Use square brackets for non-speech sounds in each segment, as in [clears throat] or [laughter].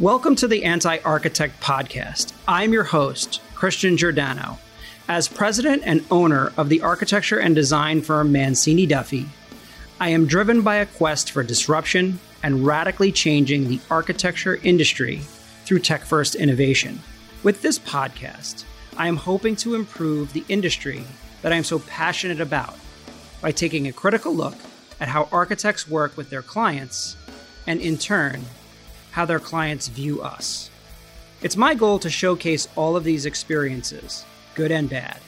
Welcome to the Anti Architect Podcast. I'm your host, Christian Giordano. As president and owner of the architecture and design firm Mancini Duffy, I am driven by a quest for disruption and radically changing the architecture industry through tech first innovation. With this podcast, I am hoping to improve the industry that I am so passionate about by taking a critical look at how architects work with their clients and, in turn, how their clients view us. It's my goal to showcase all of these experiences, good and bad.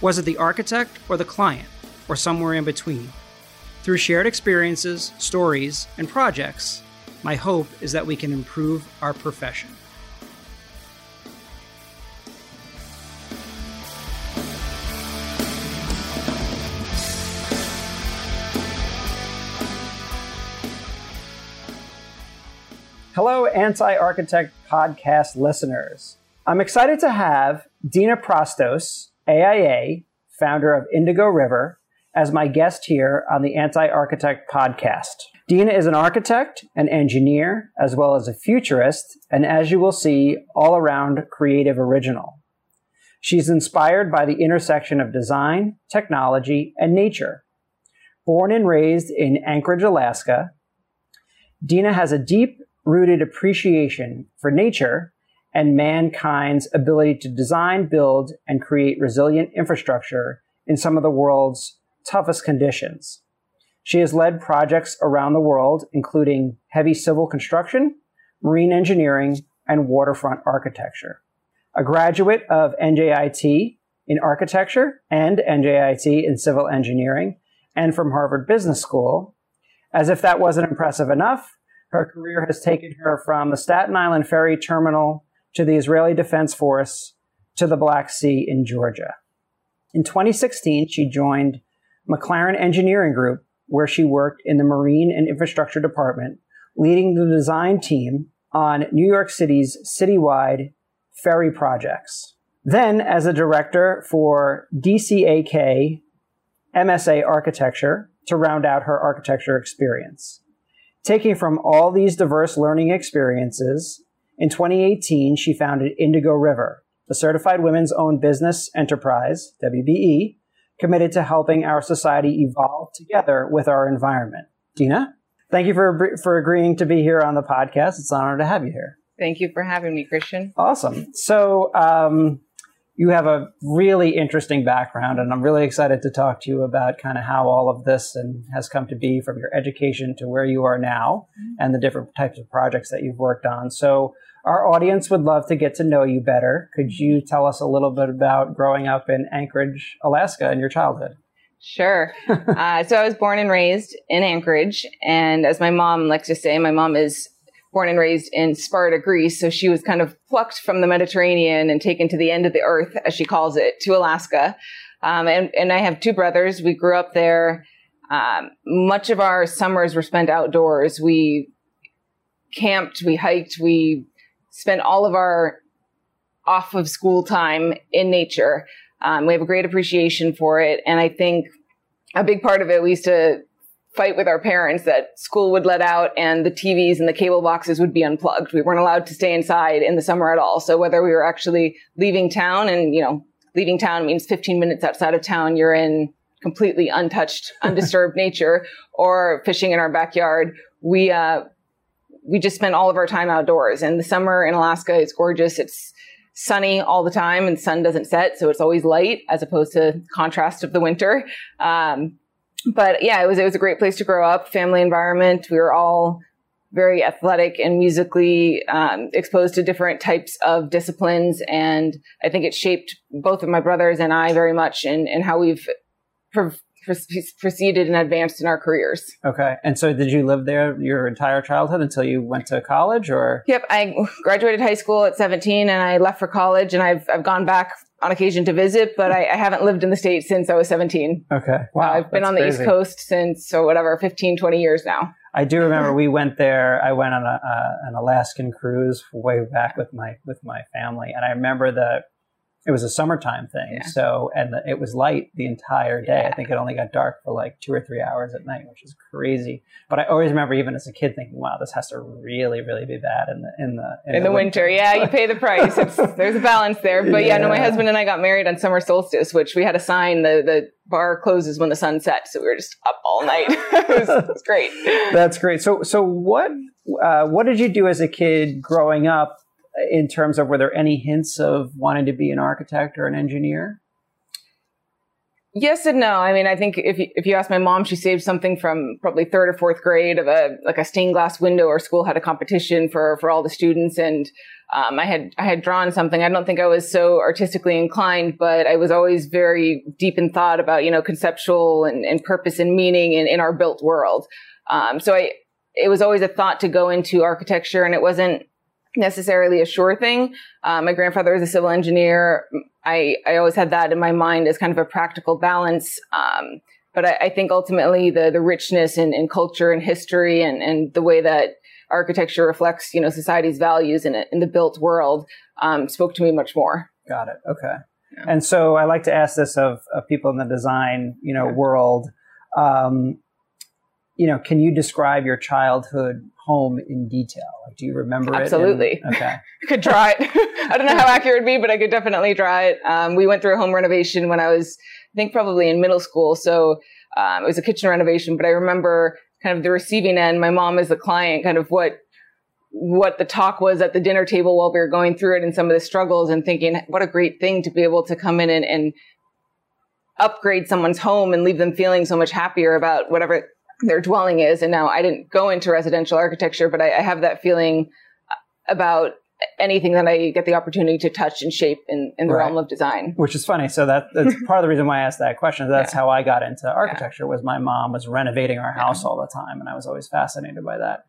Was it the architect or the client, or somewhere in between? Through shared experiences, stories, and projects, my hope is that we can improve our profession. Hello, Anti Architect podcast listeners. I'm excited to have Dena Prastos, AIA, founder of Indigo River, as my guest here on the Anti Architect podcast. Dena is an architect, an engineer, as well as a futurist, and as you will see, all around creative original. She's inspired by the intersection of design, technology, and nature. Born and raised in Anchorage, Alaska, Dena has a deep rooted appreciation for nature and mankind's ability to design, build, and create resilient infrastructure in some of the world's toughest conditions. She has led projects around the world, including heavy civil construction, marine engineering, and waterfront architecture. A graduate of NJIT in architecture and NJIT in civil engineering, and from Harvard Business School. As if that wasn't impressive enough, her career has taken her from the Staten Island Ferry Terminal to the Israeli Defense Force to the Black Sea in Georgia. In 2016, she joined McLaren Engineering Group, where she worked in the Marine and Infrastructure Department, leading the design team on New York City's citywide ferry projects. Then, as a director for DCAK MSA Architecture to round out her architecture experience. Taking from all these diverse learning experiences, in 2018, she founded Indigo River, a certified women's owned business enterprise, WBE, committed to helping our society evolve together with our environment. Dena, thank you for, for agreeing to be here on the podcast. It's an honor to have you here. Thank you for having me, Christian. Awesome. So, um, you have a really interesting background, and I'm really excited to talk to you about kind of how all of this and has come to be from your education to where you are now mm-hmm. and the different types of projects that you've worked on. So, our audience would love to get to know you better. Could you tell us a little bit about growing up in Anchorage, Alaska, and your childhood? Sure. [laughs] uh, so I was born and raised in Anchorage, and as my mom likes to say, my mom is born and raised in Sparta, Greece. So she was kind of plucked from the Mediterranean and taken to the end of the earth, as she calls it, to Alaska. Um, and, and I have two brothers. We grew up there. Um, much of our summers were spent outdoors. We camped, we hiked, we spent all of our off of school time in nature. Um, we have a great appreciation for it. And I think a big part of it, we used to fight with our parents that school would let out and the TVs and the cable boxes would be unplugged. We weren't allowed to stay inside in the summer at all. So whether we were actually leaving town and, you know, leaving town means 15 minutes outside of town, you're in completely untouched, [laughs] undisturbed nature or fishing in our backyard. We, uh, we just spent all of our time outdoors and the summer in Alaska is gorgeous. It's sunny all the time and sun doesn't set. So it's always light as opposed to contrast of the winter. Um, but yeah, it was it was a great place to grow up. Family environment. We were all very athletic and musically um, exposed to different types of disciplines, and I think it shaped both of my brothers and I very much in in how we've proceeded and advanced in our careers. Okay. And so did you live there your entire childhood until you went to college or? Yep. I graduated high school at 17 and I left for college and I've, I've gone back on occasion to visit, but I, I, haven't lived in the States since I was 17. Okay. Wow. Uh, I've been on the crazy. East Coast since, so whatever, 15, 20 years now. I do remember [laughs] we went there. I went on a, uh, an Alaskan cruise way back with my, with my family. And I remember the it was a summertime thing. Yeah. So, and the, it was light the entire day. Yeah. I think it only got dark for like two or three hours at night, which is crazy. But I always remember, even as a kid, thinking, "Wow, this has to really, really be bad in the in the in, the, winter. Yeah, you pay the price. It's, [laughs] there's a balance there. But yeah. no, my husband and I got married on summer solstice, which we had a sign the the bar closes when the sun sets, so we were just up all night. [laughs] it, was, it was great. That's great. So, so what uh, what did you do as a kid growing up? In terms of were there any hints of wanting to be an architect or an engineer? Yes and no. I mean, I think if you, if you ask my mom, she saved something from probably third or fourth grade of a like a stained glass window. Our school had a competition for for all the students, and um, I had I had drawn something. I don't think I was so artistically inclined, but I was always very deep in thought about you know conceptual and, and purpose and meaning in, in our built world. Um, so I it was always a thought to go into architecture, and it wasn't necessarily a sure thing. Uh, my grandfather was a civil engineer. I, I always had that in my mind as kind of a practical balance. Um, but I, I, think ultimately the, the richness in, in culture and history and, and the way that architecture reflects, you know, society's values in, a, in the built world um, spoke to me much more. Got it. Okay. Yeah. And so I like to ask this of, of people in the design, you know, Yeah. world. Um, you know, can you describe your childhood home in detail? Like, do you remember it? Absolutely. Okay. [laughs] I could try it. [laughs] I don't know how accurate it'd be, but I could definitely try it. Um, we went through a home renovation when I was, I think, probably in middle school. So um, it was a kitchen renovation, but I remember kind of the receiving end. My mom as the client, kind of what what the talk was at the dinner table while we were going through it, and some of the struggles, and thinking, what a great thing to be able to come in and, and upgrade someone's home and leave them feeling so much happier about whatever their dwelling is. And now I didn't go into residential architecture, but I, I have that feeling uh, about anything that I get the opportunity to touch and shape in, in the Right. realm of design. Which is funny. So that that's [laughs] part of the reason why I asked that question. That's how I got into architecture. Was my mom was renovating our house all the time, and I was always fascinated by that.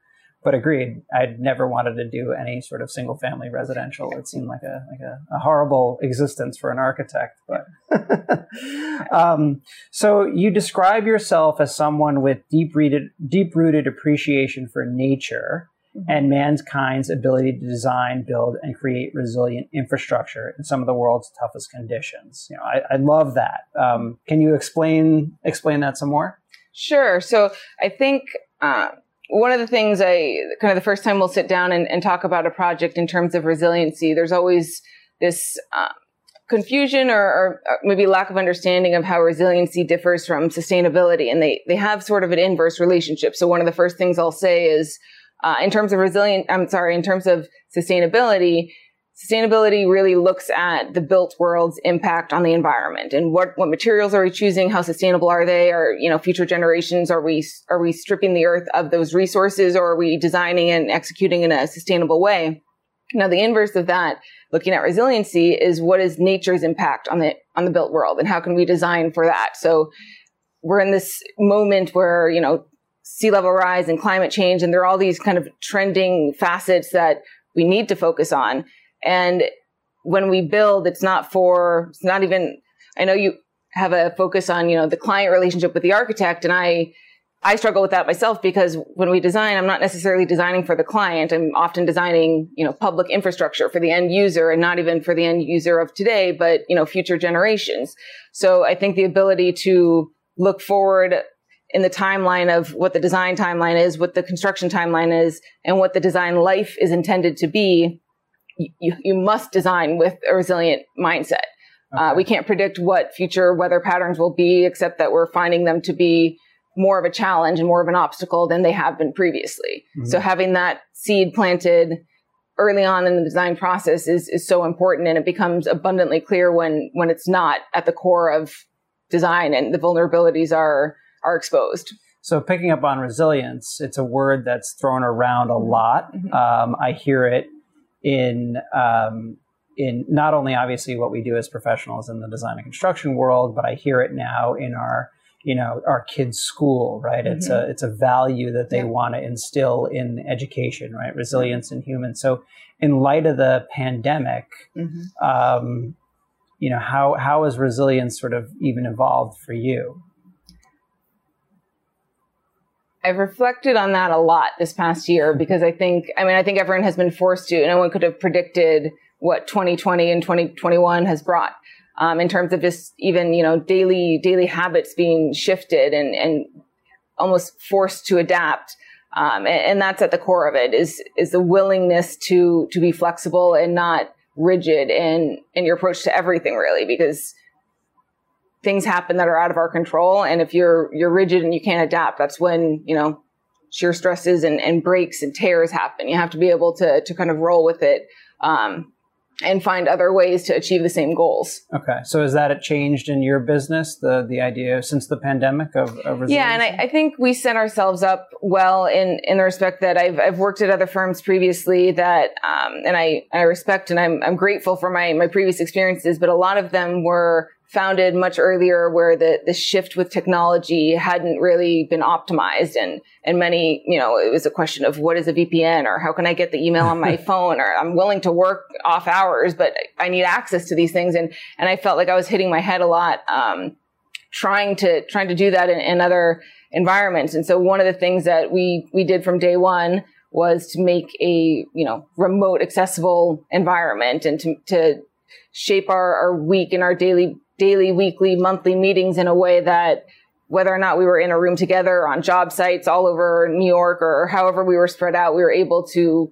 But agreed, I'd never wanted to do any sort of single family residential. It seemed like a like a, a horrible existence for an architect. But [laughs] um, so you describe yourself as someone with deep rooted deep rooted appreciation for nature and mankind's ability to design, build, and create resilient infrastructure in some of the world's toughest conditions. You know, I, I love that. Um, can you explain explain that some more? Sure. So I think uh, one of the things I kind of the first time we'll sit down and, and talk about a project in terms of resiliency, there's always this uh, confusion or, or maybe lack of understanding of how resiliency differs from sustainability, and they they have sort of an inverse relationship. So one of the first things I'll say is, uh, in terms of resilient, I'm sorry, in terms of sustainability, sustainability really looks at the built world's impact on the environment and what, what materials are we choosing? How sustainable are they? Are, you know, future generations, are we, are we stripping the earth of those resources or are we designing and executing in a sustainable way? Now, the inverse of that, looking at resiliency is what is nature's impact on the, on the built world and how can we design for that? So we're in this moment where, you know, sea level rise and climate change, and there are all these kind of trending facets that we need to focus on. And when we build, it's not for, it's not even, I know you have a focus on, you know, the client relationship with the architect. And I, I struggle with that myself because when we design, I'm not necessarily designing for the client. I'm often designing, you know, public infrastructure for the end user and not even for the end user of today, but, you know, future generations. So I think the ability to look forward in the timeline of what the design timeline is, what the construction timeline is, and what the design life is intended to be, you, you must design with a resilient mindset. Uh, we can't predict what future weather patterns will be, except that we're finding them to be more of a challenge and more of an obstacle than they have been previously. Mhm. So having that seed planted early on in the design process is, is so important and it becomes abundantly clear when, when it's not at the core of design and the vulnerabilities are, are exposed. So picking up on resilience, it's a word that's thrown around a lot. Mhm. Um, I hear it in um, in not only obviously what we do as professionals in the design and construction world, but I hear it now in our you know our kids' school. Right? It's a it's a value that they Yeah. want to instill in education. Right? Resilience in humans. So in light of the pandemic, um, you know how how has resilience sort of even evolved for you? I've reflected on that a lot this past year because I think, I mean, I think everyone has been forced to, no one could have predicted what 2020 and 2021 has brought um, in terms of just even you know daily daily habits being shifted and and almost forced to adapt. Um, and, and, that's at the core of it is is the willingness to to be flexible and not rigid in in your approach to everything really because things happen that are out of our control. And if you're you're rigid and you can't adapt that's when you know shear stresses and, and breaks and tears happen. You have to be able to to kind of roll with it um, and find other ways to achieve the same goals. Okay, so is that it changed in your business the the idea since the pandemic of, of yeah, and I, I, think we set ourselves up well in in the respect that I've I've worked at other firms previously that um, and I I respect and I'm I'm grateful for my my previous experiences, but a lot of them were founded much earlier where the, the shift with technology hadn't really been optimized and, and many, you know, it was a question of what is a VPN or how can I get the email on my [laughs] phone or I'm willing to work off hours, but I need access to these things. And, and I felt like I was hitting my head a lot, um, trying to, trying to do that in, in other environments. And so one of the things that we, we did from day one was to make a, you know, remote accessible environment and to, to shape our, our week and our daily daily, weekly, monthly meetings in a way that whether or not we were in a room together on job sites all over New York or however we were spread out, we were able to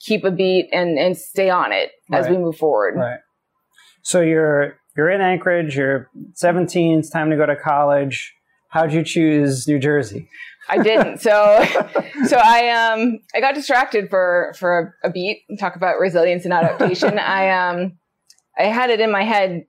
keep a beat and, and stay on it as we move forward. Right. So you're you're in Anchorage, you're 17, it's time to go to college. How'd you choose New Jersey? I didn't. [laughs] So, so I um I got distracted for for a, a beat. Talk about resilience and adaptation. [laughs] I um I had it in my head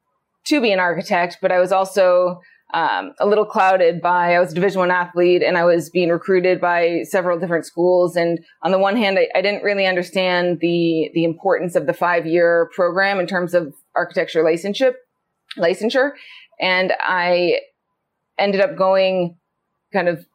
to be an architect, but I was also um, a little clouded by I was a Division One athlete and I was being recruited by several different schools. And on the one hand, I, I didn't really understand the the importance of the five year program in terms of architecture licensure, licensure, and I ended up going kind of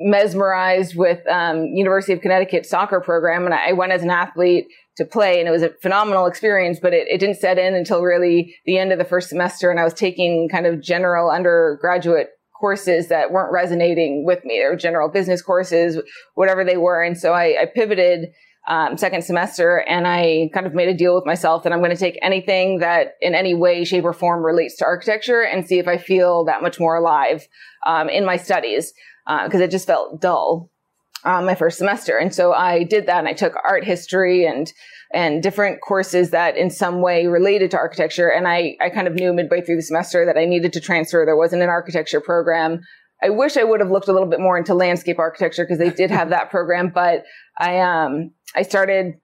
mesmerized with um, University of Connecticut soccer program, and I went as an athlete to play, and it was a phenomenal experience. But it, it didn't set in until really the end of the first semester, and I was taking kind of general undergraduate courses that weren't resonating with me. They were general business courses, whatever they were, and so I, I pivoted. Um, second semester and I kind of made a deal with myself that I'm going to take anything that in any way, shape or form relates to architecture and see if I feel that much more alive, um, in my studies because uh, it just felt dull um, my first semester. And so I did that and I took art history and and different courses that in some way related to architecture. And I, I kind of knew midway through the semester that I needed to transfer. There wasn't an architecture program. I wish I would have looked a little bit more into landscape architecture because they did have that program, but I um I started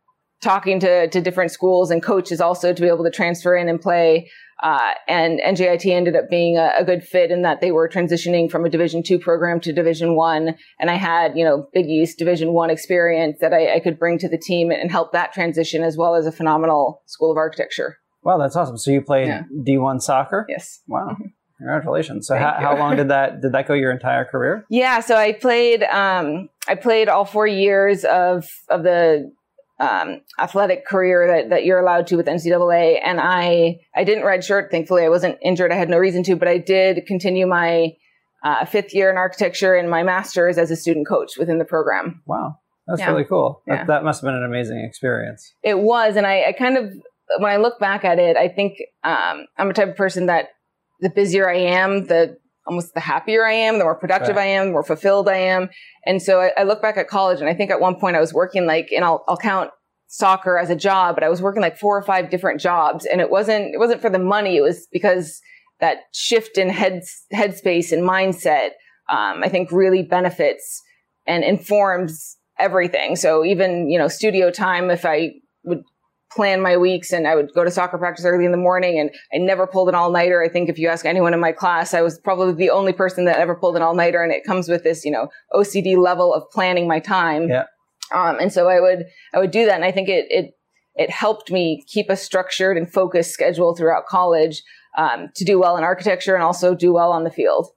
talking to to different schools and coaches also to be able to transfer in and play uh, and NJIT ended up being a, a, good fit in that they were transitioning from a Division two program to Division one, and I had you know Big East Division one experience that I, I, could bring to the team and help that transition, as well as a phenomenal School of Architecture. Wow, that's awesome! So you played yeah. D one soccer? Yes. Wow. Congratulations! So how, how, long did [laughs] that did that go your entire career? Yeah, so I played um, I played all four years of of the um, athletic career that, that you're allowed to with NCAA. And I, I didn't redshirt. Thankfully, I wasn't injured. I had no reason to, but I did continue my uh, fifth year in architecture and my master's as a student coach within the program. Wow. That's yeah. really cool. That, yeah. that must have been an amazing experience. It was. And I, I kind of, when I look back at it, I think um, I'm a type of person that the busier I am, the almost the happier I am, the more productive right. I am, the more fulfilled I am. And so I, I, look back at college and I think at one point I was working like, and I'll, I'll count soccer as a job, but I was working like four or five different jobs and it wasn't, it wasn't for the money. It was because that shift in head, headspace and mindset, um, I think really benefits and informs everything. So even, you know, studio time, if I would plan my weeks and I would go to soccer practice early in the morning and I never pulled an all nighter. I think if you ask anyone in my class, I was probably the only person that ever pulled an all nighter and it comes with this, you know, OCD level of planning my time. Yeah. Um, and so I would, I would do that. And I think it, it, it helped me keep a structured and focused schedule throughout college, um, to do well in architecture and also do well on the field.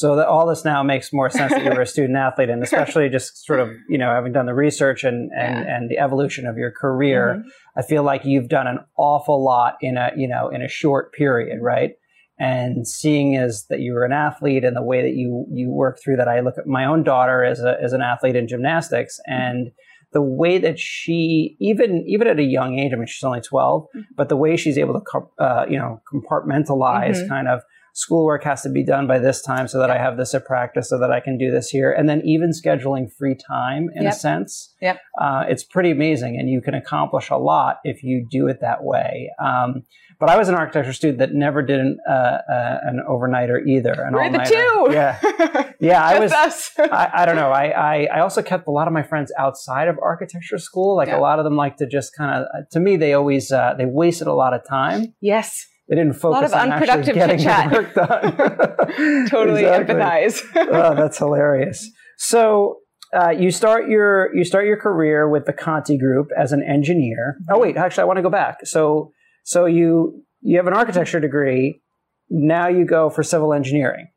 So that all this now makes more sense that you were a student athlete, and [laughs] especially just sort of you know having done the research and and, yeah. and the evolution of your career, mm-hmm. I feel like you've done an awful lot in a you know in a short period, right? And seeing as that you were an athlete and the way that you you work through that, I look at my own daughter as a as an athlete in gymnastics, and the way that she even even at a young age, I mean, she's only 12, mm-hmm. but the way she's able to uh, you know compartmentalize mm-hmm. kind of schoolwork has to be done by this time so that yep. I have this at practice so that I can do this here. And then even scheduling free time in yep. a sense. Yep. Uh, it's pretty amazing. And you can accomplish a lot if you do it that way. Um, but I was an architecture student that never did an, uh, uh, an overnighter either. An We're the two. Yeah. [laughs] Yeah. I was, I, I, don't know. I, I, I, also kept a lot of my friends outside of architecture school. Like a lot of them like to just kind of, to me, they always, uh, they wasted a lot of time. Yes they didn't focus on actually getting the work done. totally empathize. [laughs] oh, that's hilarious. So uh, you start your you start your career with the Conti Group as an engineer. Oh wait, actually, I want to go back. So so you you have an architecture degree. Now you go for civil engineering.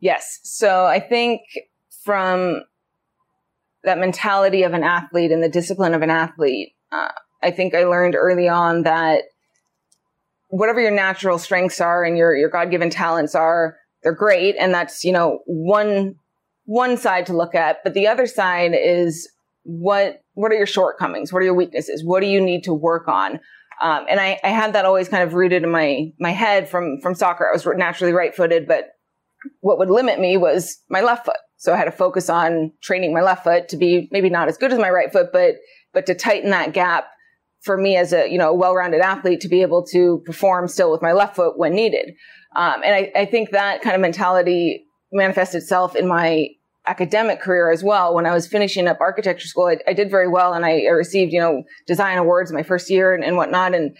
Yes. So I think from that mentality of an athlete and the discipline of an athlete, uh, I think I learned early on that whatever your natural strengths are and your, your God-given talents are, they're great. And that's, you know, one, one side to look at. But the other side is what, what are your shortcomings? What are your weaknesses? What do you need to work on? Um, and I, I had that always kind of rooted in my, my head from, from soccer. I was naturally right footed, but what would limit me was my left foot. So I had to focus on training my left foot to be maybe not as good as my right foot, but, but to tighten that gap for me as a you know well-rounded athlete to be able to perform still with my left foot when needed. Um, and I, I, think that kind of mentality manifests itself in my academic career as well. When I was finishing up architecture school, I, I did very well, and I, I, received you know design awards my first year and, and whatnot, and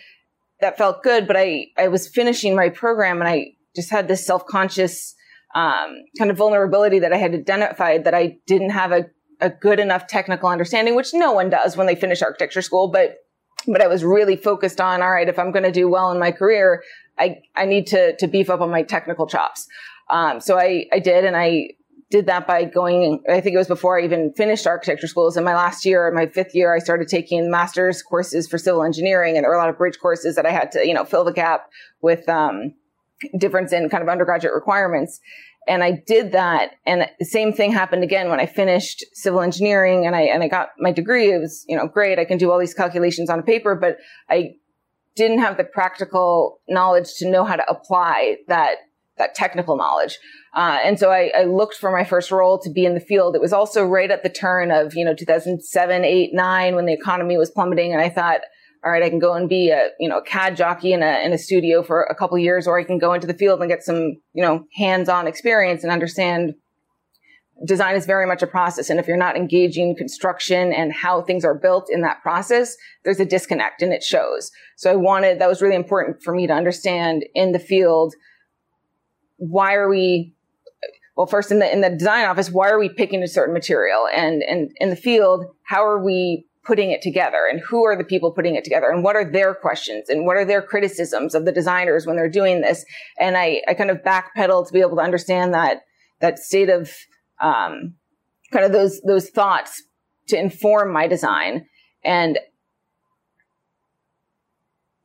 that felt good. But I I was finishing my program, and I just had this self-conscious um, kind of vulnerability that I had identified that I didn't have a a good enough technical understanding, which no one does when they finish architecture school, but but I was really focused on, all right, if I'm going to do well in my career, I, I need to, to beef up on my technical chops. Um, so I, I did, and I did that by going, I think it was before I even finished architecture schools. In my last year, in my fifth year, I started taking master's courses for civil engineering and there were a lot of bridge courses that I had to, you know, fill the gap with, um, difference in kind of undergraduate requirements. And I did that. And the same thing happened again when I finished civil engineering and I, and I got my degree. It was, you know, great. I can do all these calculations on paper, but I didn't have the practical knowledge to know how to apply that, that technical knowledge. Uh, and so I, I, looked for my first role to be in the field. It was also right at the turn of, you know, 2007, 8, 9 when the economy was plummeting. And I thought, all right, I can go and be a, you know, a CAD jockey in a, in a studio for a couple years, or I can go into the field and get some, you know, hands-on experience and understand design is very much a process. And if you're not engaging construction and how things are built in that process, there's a disconnect and it shows. So I wanted, that was really important for me to understand in the field. Why are we, well, first in the, in the design office, why are we picking a certain material? And, and in the field, how are we putting it together and who are the people putting it together and what are their questions and what are their criticisms of the designers when they're doing this. And I, I kind of backpedal to be able to understand that, that state of, um, kind of those, those thoughts to inform my design. And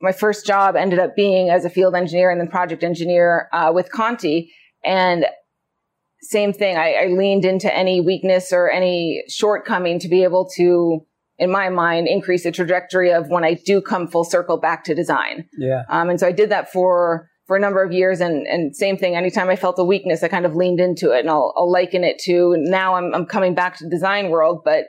my first job ended up being as a field engineer and then project engineer, uh, with Conti. And same thing. I, I leaned into any weakness or any shortcoming to be able to in my mind, increase the trajectory of when I do come full circle back to design. Yeah. Um, and so I did that for, for a number of years. And, and same thing, anytime I felt a weakness, I kind of leaned into it and I'll, I'll liken it to now I'm, I'm coming back to the design world. But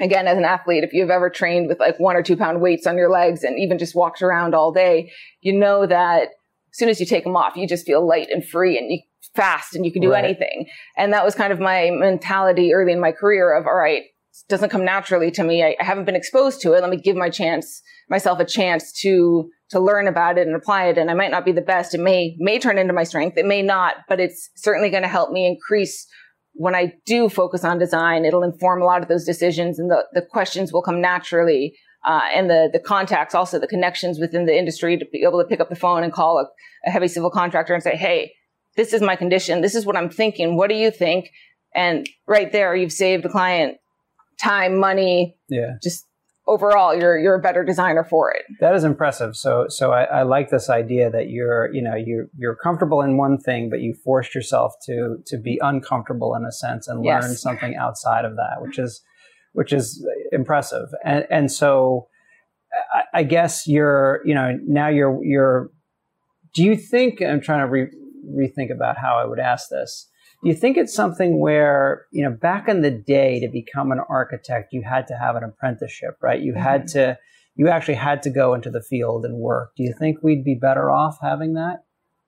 again, as an athlete, if you've ever trained with like one or two pound weights on your legs and even just walked around all day, you know that as soon as you take them off, you just feel light and free and you fast and you can do right. anything. And that was kind of my mentality early in my career of, all right, doesn't come naturally to me. I, I, haven't been exposed to it. Let me give my chance, myself a chance to, to learn about it and apply it. And I might not be the best. It may, may turn into my strength. It may not, but it's certainly going to help me increase when I do focus on design. It'll inform a lot of those decisions and the, the questions will come naturally. Uh, and the, the contacts, also the connections within the industry to be able to pick up the phone and call a, a heavy civil contractor and say, Hey, this is my condition. This is what I'm thinking. What do you think? And right there, you've saved a client time, money. Yeah. Just overall, you're you're a better designer for it. That is impressive. So so I, I like this idea that you're you know you you're comfortable in one thing, but you forced yourself to to be uncomfortable in a sense and learn yes. something outside of that, which is which is impressive. And and so I, I guess you're you know now you're you're. Do you think I'm trying to re, rethink about how I would ask this? Do you think it's something where you know back in the day to become an architect you had to have an apprenticeship, right? You mm-hmm. had to you actually had to go into the field and work. Do you think we'd be better off having that?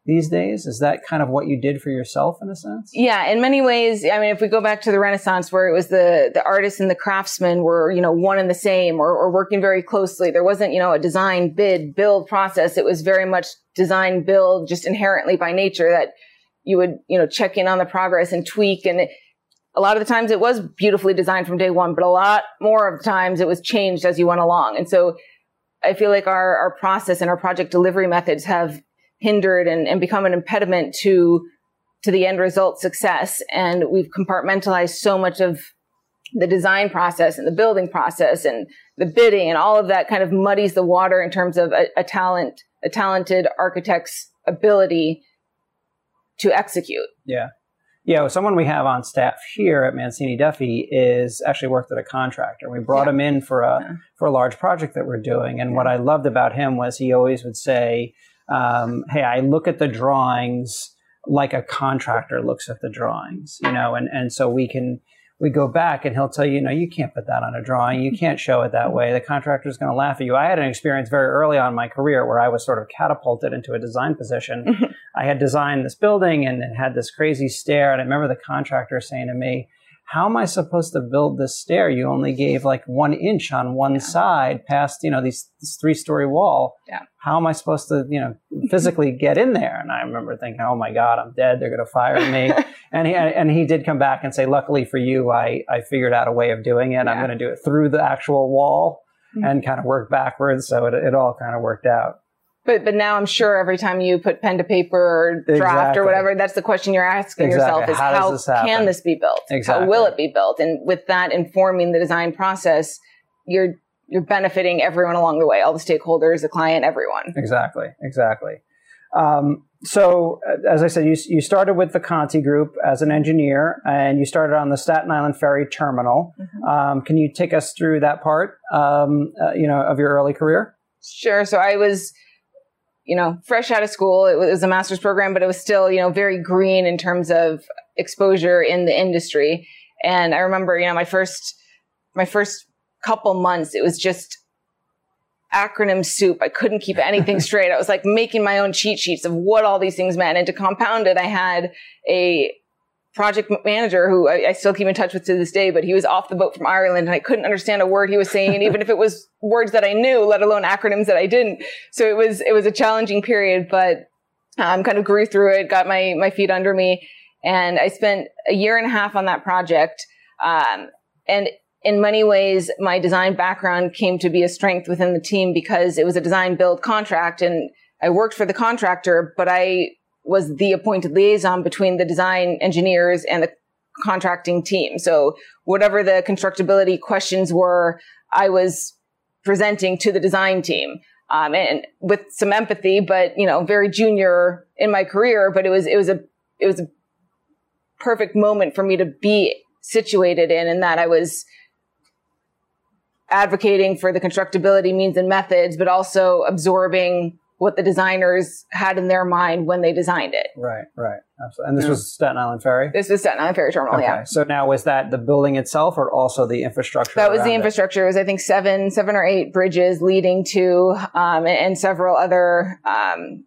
these days? Is that kind of what you did for yourself in a sense? Yeah, in many ways. I mean, if we go back to the Renaissance where it was the, the artists and the craftsmen were, you know, one and the same or, or working very closely. There wasn't, you know, a design, bid, build process. It was very much design, build just inherently by nature that you would, you know, check in on the progress and tweak. And it, a lot of the times it was beautifully designed from day one, but a lot more of the times it was changed as you went along. And so I feel like our, our process and our project delivery methods have hindered and, and become an impediment to to the end result success. And we've compartmentalized so much of the design process and the building process and the bidding and all of that kind of muddies the water in terms of a, a talent, a talented architect's ability to execute. Yeah. Yeah, someone we have on staff here at Mancini Duffy is actually worked at a contractor. We brought yeah. him in for a yeah. for a large project that we're doing, and yeah. what I loved about him was he always would say, um, hey, I look at the drawings like a contractor looks at the drawings, you know, and, and so we can, we go back and he'll tell you, no, you can't put that on a drawing. You can't show it that way. The contractor's going to laugh at you. I had an experience very early on in my career where I was sort of catapulted into a design position. [laughs] I had designed this building and it had this crazy stair. And I remember the contractor saying to me, how am I supposed to build this stair? You only gave like one inch on one yeah. side past, you know, these, this three story wall. Yeah. How am I supposed to, you know, physically get in there? And I remember thinking, oh my God, I'm dead. They're going to fire me. [laughs] and he, and he did come back and say, luckily for you, I, I figured out a way of doing it. Yeah. I'm going to do it through the actual wall mm-hmm. and kind of work backwards. So it, it all kind of worked out. But but now I'm sure every time you put pen to paper or draft exactly. or whatever, that's the question you're asking exactly. yourself is how, how this can this be built? Exactly. How will it be built? And with that informing the design process, you're you're benefiting everyone along the way, all the stakeholders, the client, everyone. Exactly, exactly. Um, so, uh, as I said, you, you started with the Conti Group as an engineer, and you started on the Staten Island Ferry Terminal. Mm-hmm. Um, can you take us through that part, um, uh, you know, of your early career? Sure. So I was you know, fresh out of school. It was a master's program, but it was still, you know, very green in terms of exposure in the industry. And I remember, you know, my first, my first couple months, it was just acronym soup. I couldn't keep anything [laughs] straight. I was like making my own cheat sheets of what all these things meant. And to compound it, I had a project manager who I, I, still keep in touch with to this day, but he was off the boat from Ireland and I couldn't understand a word he was saying, even if it was [laughs] words that I knew, let alone acronyms that I didn't. So it was, it was a challenging period, but um, kind of grew through it, got my, my feet under me. And I spent a year and a half on that project. Um, and in many ways, my design background came to be a strength within the team because it was a design build contract and I worked for the contractor, but I was the appointed liaison between the design engineers and the contracting team. So whatever the constructability questions were, I was presenting to the design team. Um, and with some empathy, but you know, very junior in my career, but it was, it was a, it was a perfect moment for me to be situated in, and that I was advocating for the constructability means and methods, but also absorbing what the designers had in their mind when they designed it. Right, right. Absolutely. And this yeah. was Staten Island Ferry? This was Staten Island Ferry Terminal, okay. yeah. So now was that the building itself or also the infrastructure? That was the infrastructure. It? it? was, I think, seven, seven or eight bridges leading to, um, and, and, several other, um,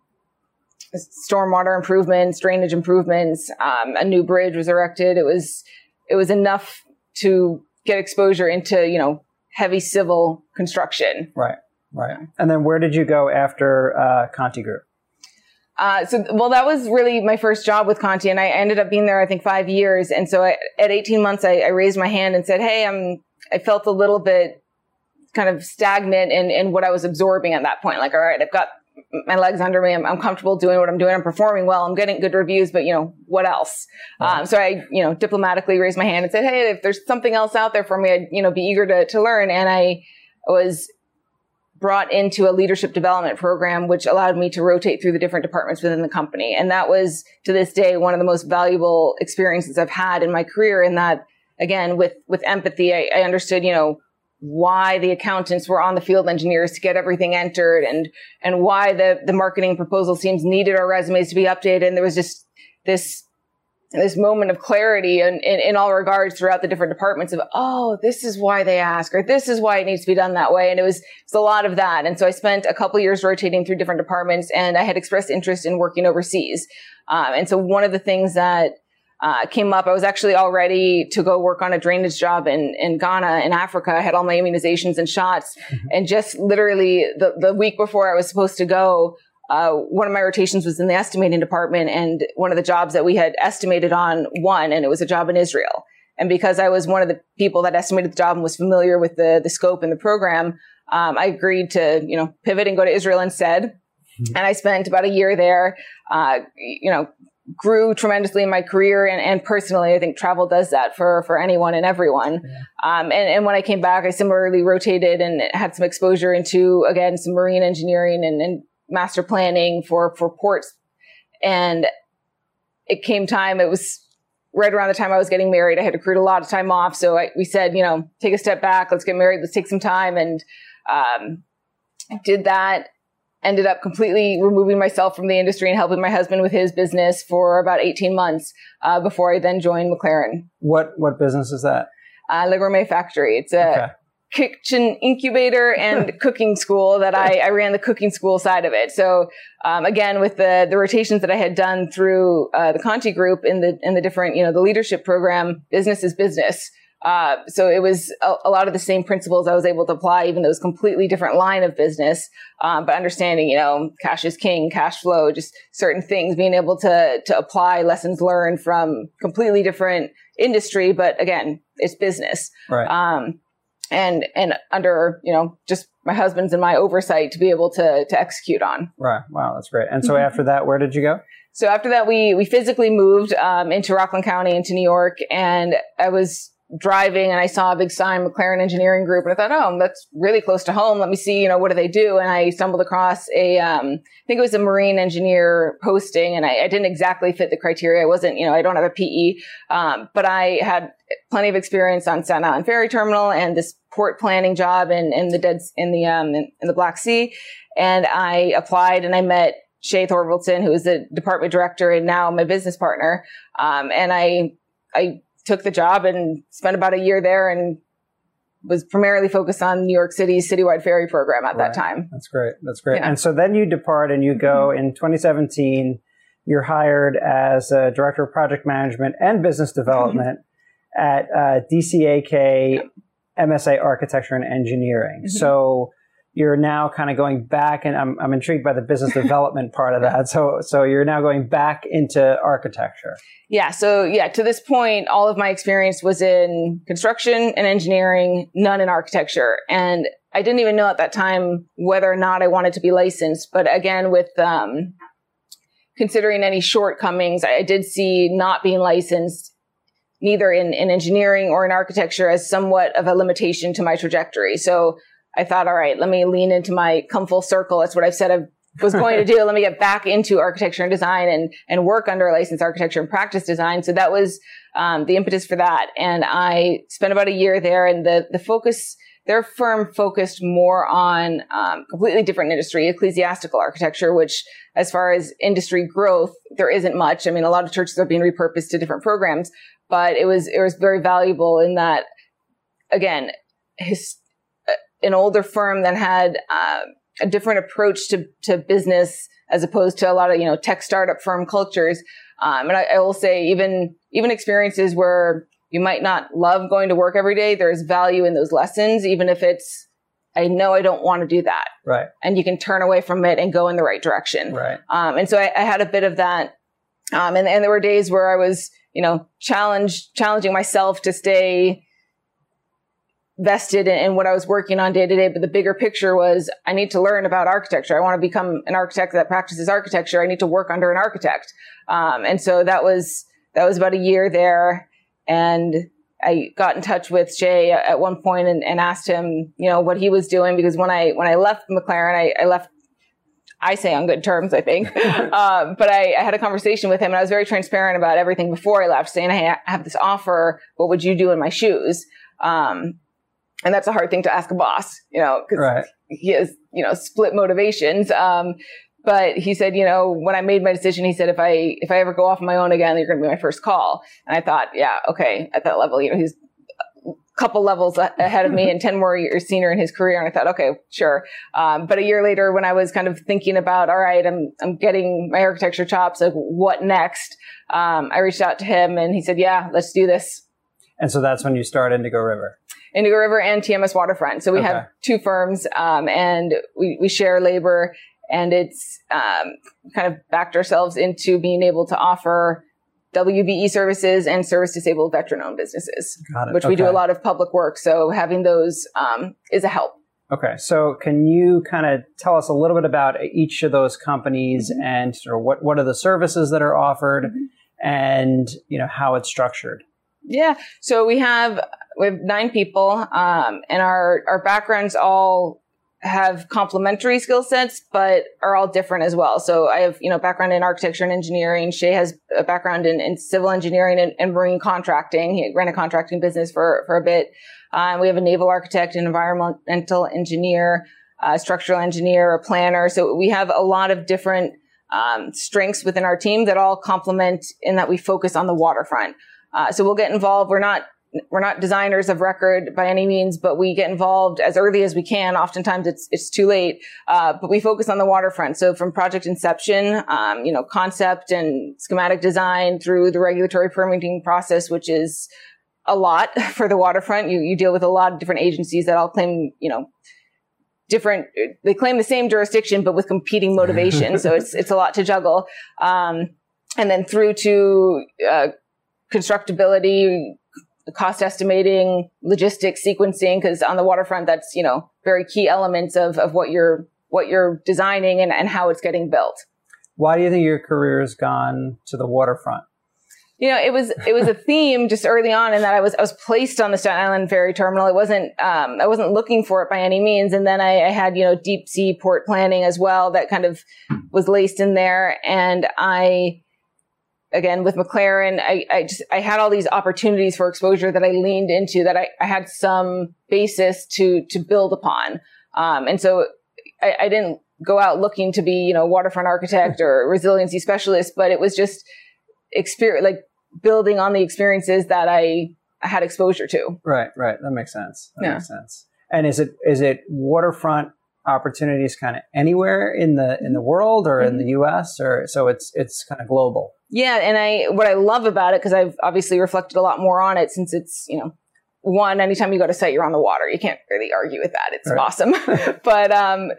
stormwater improvements, drainage improvements. Um, a new bridge was erected. It was, it was enough to get exposure into, you know, heavy civil construction. Right. Right. And then where did you go after uh, Conti Group? Uh, so, well, that was really my first job with Conti, and I ended up being there, I think, five years. And so, I, at 18 months, I, I, raised my hand and said, "Hey, I'm." I felt a little bit kind of stagnant in in what I was absorbing at that point. Like, all right, I've got my legs under me. I'm, I'm comfortable doing what I'm doing. I'm performing well. I'm getting good reviews, but you know, what else? Um, so I, you know, diplomatically raised my hand and said, Hey, if there's something else out there for me, I'd, you know, be eager to, to learn. And I was brought into a leadership development program, which allowed me to rotate through the different departments within the company. And that was to this day one of the most valuable experiences I've had in my career in that again, with, with empathy, I, I understood, you know, why the accountants were on the field engineers to get everything entered and, and why the, the marketing proposal teams needed our resumes to be updated. And there was just this this moment of clarity in, in, in, all regards throughout the different departments of, oh, this is why they ask, or this is why it needs to be done that way. And it was, it was a lot of that. And so I spent a couple years rotating through different departments and I had expressed interest in working overseas. Um, and so one of the things that uh, came up, I was actually all ready to go work on a drainage job in, in Ghana, in Africa. I had all my immunizations and shots. Mm-hmm. And just literally the, the week before I was supposed to go, uh, one of my rotations was in the estimating department and one of the jobs that we had estimated on won and it was a job in Israel. And because I was one of the people that estimated the job and was familiar with the, the scope and the program, um, I agreed to, you know, pivot and go to Israel instead. Mm-hmm. And I spent about a year there, uh, you know, grew tremendously in my career and, and personally. I think travel does that for, for anyone and everyone. Yeah. Um, and, and when I came back, I similarly rotated and had some exposure into, again, some marine engineering and, and master planning for, for ports. And it came time, it was right around the time I was getting married. I had accrued a lot of time off. So I, we said, you know, take a step back. Let's get married. Let's take some time. And, um, did that. Ended up completely removing myself from the industry and helping my husband with his business for about 18 months, uh, before I then joined McLaren. What, what business is that? Uh, Le Gourmet Factory. It's a, okay kitchen incubator and [laughs] cooking school that I, I, ran the cooking school side of it. So um, again, with the the rotations that I had done through uh, the Conti Group in the in the different you know the leadership program, business is business. Uh, so it was a, a, lot of the same principles I was able to apply, even though it was completely different line of business. Um, but understanding, you know, cash is king, cash flow, just certain things, being able to to apply lessons learned from completely different industry, but again, it's business. Right. Um, and and under you know just my husband's and my oversight to be able to to execute on. Right. Wow, that's great. And so mm-hmm. after that, where did you go? So after that, we we physically moved um, into Rockland County into New York, and I was driving and I saw a big sign, McLaren Engineering Group, and I thought, oh, that's really close to home. Let me see, you know, what do they do? And I stumbled across a, um, I think it was a marine engineer posting, and I, I, didn't exactly fit the criteria. I wasn't, you know, I don't have a PE, um, but I had plenty of experience on Staten Island Ferry Terminal and this port planning job in, in the dead in the um, in, in the Black Sea, and I applied and I met Shay Thorvaldson, who is the department director and now my business partner. Um, and I, I took the job and spent about a year there and was primarily focused on New York City's citywide ferry program at right. that time. That's great. That's great. Yeah. And so then you depart and you go mm-hmm. in 2017. You're hired as a director of project management and business development at uh, DCAK MSA Architecture and Engineering. Mm-hmm. So you're now kind of going back, and I'm, I'm intrigued by the business development [laughs] part of that. So, so you're now going back into architecture. Yeah. So, yeah, to this point, all of my experience was in construction and engineering, none in architecture. And I didn't even know at that time whether or not I wanted to be licensed. But again, with um, considering any shortcomings, I did see not being licensed neither in, in engineering or in architecture as somewhat of a limitation to my trajectory. So I thought, all right, let me lean into my come full circle. That's what I've said I was going to do. Let me get back into architecture and design and, and work under a licensed architecture and practice design. So that was, um, the impetus for that. And I spent about a year there and the, the focus, their firm focused more on, um, completely different industry, ecclesiastical architecture, which as far as industry growth, there isn't much. I mean, a lot of churches are being repurposed to different programs, but it was, it was very valuable in that, again, his, an older firm that had uh, a different approach to, to business as opposed to a lot of, you know, tech startup firm cultures. Um, and I, I, will say even, even experiences where you might not love going to work every day, there's value in those lessons, even if it's, I know I don't want to do that. Right. And you can turn away from it and go in the right direction. Right. Um, and so I, I, had a bit of that. Um, and, and there were days where I was, you know, challenge, challenging myself to stay, vested in, in, what I was working on day to day. But the bigger picture was I need to learn about architecture. I want to become an architect that practices architecture. I need to work under an architect. Um, and so that was, that was about a year there. And I got in touch with Jay at one point and, and asked him, you know, what he was doing because when I, when I left McLaren, I, I left I say on good terms, I think. [laughs] um, but I, I, had a conversation with him and I was very transparent about everything before I left, saying, Hey, I have this offer. What would you do in my shoes? Um, and that's a hard thing to ask a boss, you know, because right. he has, you know, split motivations. Um, but he said, you know, when I made my decision, he said, if I, if I ever go off on my own again, you're going to be my first call. And I thought, yeah, okay, at that level, you know, he's a couple levels ahead of me and 10 more years senior in his career. And I thought, okay, sure. Um, but a year later, when I was kind of thinking about, all right, I'm, I'm getting my architecture chops, like what next? Um, I reached out to him and he said, yeah, let's do this. And so that's when you start Indigo River. Indigo River and TMS Waterfront. So we okay. have two firms, um, and we, we share labor and it's um, kind of backed ourselves into being able to offer WBE services and service disabled veteran owned businesses, which okay. we do a lot of public work. So having those um, is a help. Okay, so can you kind of tell us a little bit about each of those companies mm-hmm. and sort of what what are the services that are offered, mm-hmm. and you know how it's structured? Yeah, so we have we have nine people, um, and our our backgrounds all have complementary skill sets, but are all different as well. So I have, you know, background in architecture and engineering. Shay has a background in, in civil engineering and, and, marine contracting. He ran a contracting business for, for a bit. Um, we have a naval architect, an environmental engineer, a structural engineer, a planner. So we have a lot of different um, strengths within our team that all complement in that we focus on the waterfront. Uh, so we'll get involved. We're not we're not designers of record by any means, but we get involved as early as we can. Oftentimes it's, it's too late. Uh, but we focus on the waterfront. So from project inception, um, you know, concept and schematic design through the regulatory permitting process, which is a lot [laughs] for the waterfront. You, you deal with a lot of different agencies that all claim, you know, different, they claim the same jurisdiction, but with competing motivations. so it's, it's a lot to juggle. Um, and then through to, uh, constructability, cost estimating, logistics, sequencing, because on the waterfront, that's, you know, very key elements of, of what you're, what you're designing and, and how it's getting built. Why do you think your career has gone to the waterfront? You know, it was it was a theme just early on, in that I was I was placed on the Staten Island ferry terminal. It wasn't um, I wasn't looking for it by any means, and then I, I had you know deep sea port planning as well that kind of was laced in there, and I again with McLaren, I, I just I had all these opportunities for exposure that I leaned into that I, I had some basis to to build upon. Um, and so I, I, didn't go out looking to be, you know, waterfront architect [laughs] or resiliency specialist, but it was just experience like building on the experiences that I, I had exposure to. Right, right. That makes sense. That yeah. makes sense. And is it is it waterfront opportunities kind of anywhere in the in the world or mm-hmm. in the US or so it's it's kind of global. Yeah, and I what I love about it because I've obviously reflected a lot more on it since it's, you know, one anytime you go to site you're on the water. You can't really argue with that. It's right. awesome. [laughs] but um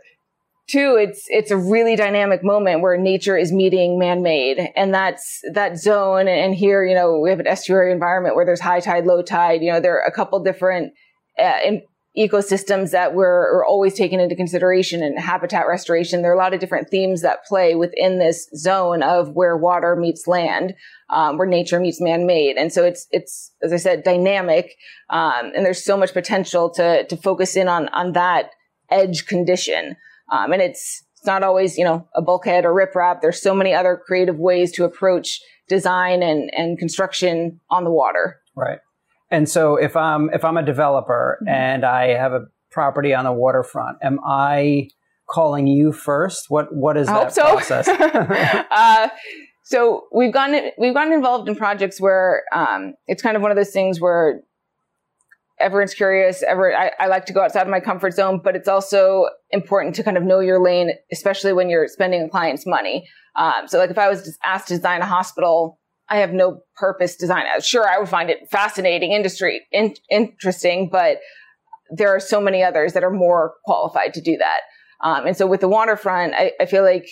two it's it's a really dynamic moment where nature is meeting man-made and that's that zone and here you know we have an estuary environment where there's high tide low tide you know there are a couple different uh, in, ecosystems that were always taken into consideration and habitat restoration. There are a lot of different themes that play within this zone of where water meets land, um, where nature meets man-made. And so it's, it's, as I said, dynamic. Um, and there's so much potential to, to focus in on, on that edge condition. Um, and it's, it's not always, you know, a bulkhead or riprap. There's so many other creative ways to approach design and, and construction on the water. Right. And so if I'm if I'm a developer mm-hmm. and I have a property on the waterfront, am I calling you first? What what is I that so. process? [laughs] [laughs] uh, so we've gotten we've gotten involved in projects where um, it's kind of one of those things where everyone's curious. Ever I, I, like to go outside of my comfort zone, but it's also important to kind of know your lane, especially when you're spending a client's money. Um, so like if I was asked to design a hospital I have no purpose design. Sure, I would find it fascinating, industry, in, interesting, but there are so many others that are more qualified to do that. Um, and so with the waterfront, I, I, feel like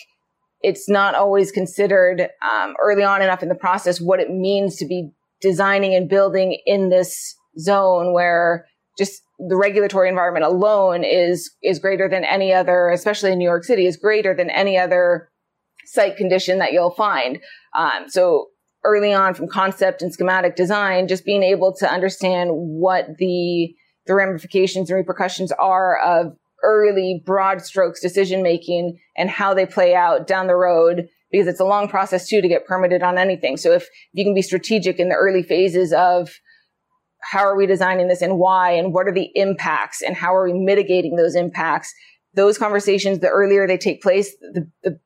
it's not always considered um, early on enough in the process what it means to be designing and building in this zone where just the regulatory environment alone is is greater than any other, especially in New York City, is greater than any other site condition that you'll find. Um, so early on from concept and schematic design, just being able to understand what the the ramifications and repercussions are of early broad strokes decision making and how they play out down the road because it's a long process too to get permitted on anything. So if you can be strategic in the early phases of how are we designing this and why and what are the impacts and how are we mitigating those impacts, those conversations, the earlier they take place, the, the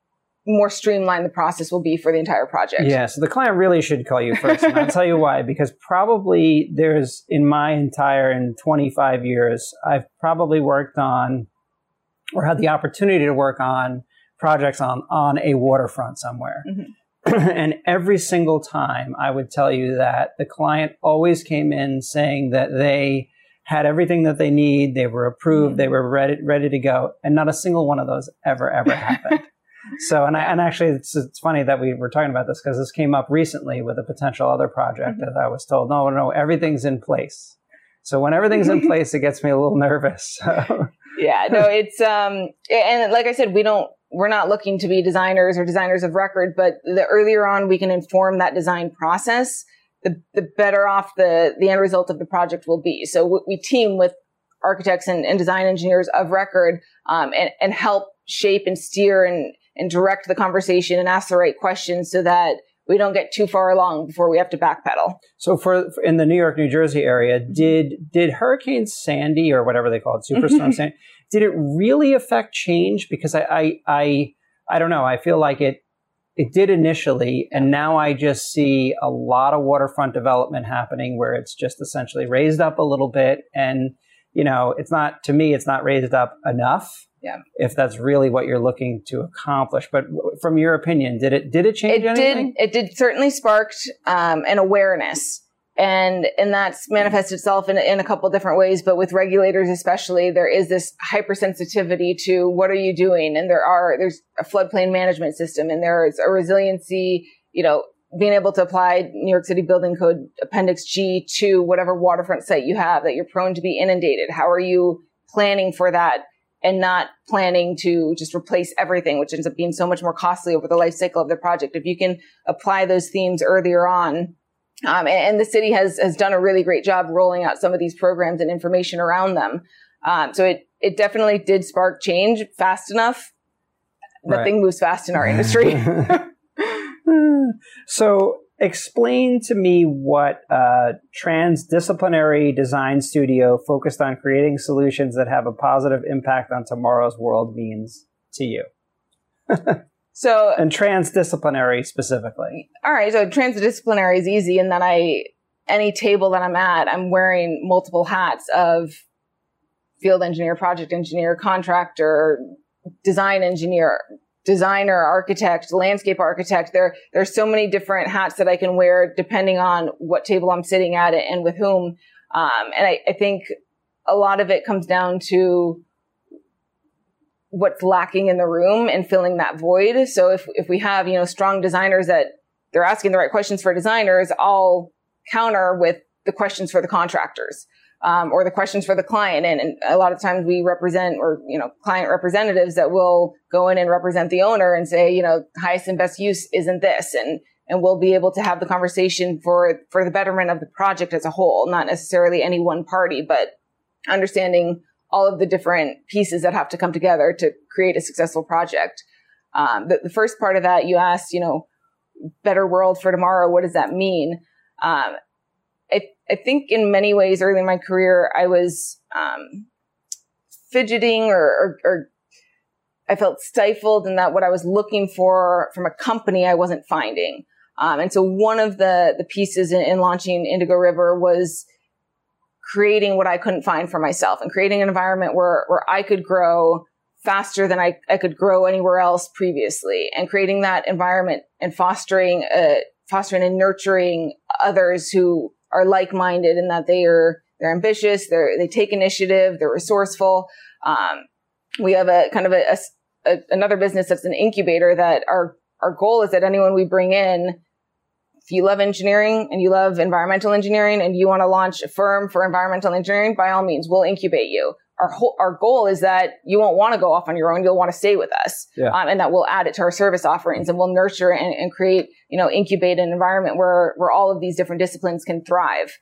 more streamlined the process will be for the entire project. Yeah, so the client really should call you first. and I'll tell you why, because probably there's in my entire in 25 years, I've probably worked on or had the opportunity to work on projects on on a waterfront somewhere. Mm-hmm. [clears throat] and every single time I would tell you that the client always came in saying that they had everything that they need, they were approved, mm-hmm. they were ready ready to go, and not a single one of those ever ever [laughs] happened. So, and I, and actually, it's, it's funny that we were talking about this because this came up recently with a potential other project mm-hmm. that I was told, no, no, everything's in place. So when everything's in place, it gets me a little nervous. yeah, no, [laughs] it's um, and like I said, we don't, we're not looking to be designers or designers of record, but the earlier on we can inform that design process, the the better off the the end result of the project will be. So we, we team with architects and, and, design engineers of record um, and, and help shape and steer and and direct the conversation and ask the right questions so that we don't get too far along before we have to backpedal. So for, in the New York, New Jersey area, mm-hmm. did did Hurricane Sandy or whatever they call it, Superstorm mm-hmm. Sandy, did it really affect change? Because I, I I I don't know. I feel like it it did initially, and now I just see a lot of waterfront development happening where it's just essentially raised up a little bit, and you know, it's not to me, it's not raised up enough yeah. if that's really what you're looking to accomplish. But from your opinion, did it did it change it anything? Did, it did certainly sparked um, an awareness. And and that's manifested itself in, in a couple different ways, but with regulators especially, there is this hypersensitivity to what are you doing? And there are there's a floodplain management system, and there is a resiliency, you know, being able to apply New York City Building Code Appendix G to whatever waterfront site you have that you're prone to be inundated. How are you planning for that? and not planning to just replace everything, which ends up being so much more costly over the life cycle of the project. If you can apply those themes earlier on, um, and, and, the city has has done a really great job rolling out some of these programs and information around them. Um, so it it definitely did spark change fast enough. Nothing right. moves fast in our industry. [laughs] [laughs] so explain to me what a transdisciplinary design studio focused on creating solutions that have a positive impact on tomorrow's world means to you. [laughs] so and transdisciplinary specifically. All right, so transdisciplinary is easy in that I any table that I'm at, I'm wearing multiple hats of field engineer, project engineer, contractor, design engineer, designer, architect, landscape architect. There, there's so many different hats that I can wear depending on what table I'm sitting at and with whom. Um, and I, I think a lot of it comes down to what's lacking in the room and filling that void. So if, if we have, you know, strong designers that they're asking the right questions for designers, I'll counter with the questions for the contractors um, or the questions for the client. And, and, a lot of times we represent or, you know, client representatives that will go in and represent the owner and say, you know, highest and best use isn't this. And, and we'll be able to have the conversation for, for the betterment of the project as a whole, not necessarily any one party, but understanding all of the different pieces that have to come together to create a successful project. Um, the, the, first part of that, you asked, you know, better world for tomorrow. What does that mean? Um, I, I think in many ways early in my career, I was um, fidgeting or, or, or, I felt stifled in that what I was looking for from a company I wasn't finding. Um, and so one of the, the pieces in, in launching Indigo River was creating what I couldn't find for myself and creating an environment where, where I could grow faster than I, I could grow anywhere else previously and creating that environment and fostering, uh, fostering and nurturing others who are like-minded in that they are they're ambitious, they they take initiative, they're resourceful. Um, we have a kind of a, a, a, another business that's an incubator that our our goal is that anyone we bring in, if you love engineering and you love environmental engineering and you want to launch a firm for environmental engineering, by all means, we'll incubate you our whole, our goal is that you won't want to go off on your own. You'll want to stay with us. Yeah. Um, and that we'll add it to our service offerings and we'll nurture and, and, create, you know, incubate an environment where, where all of these different disciplines can thrive.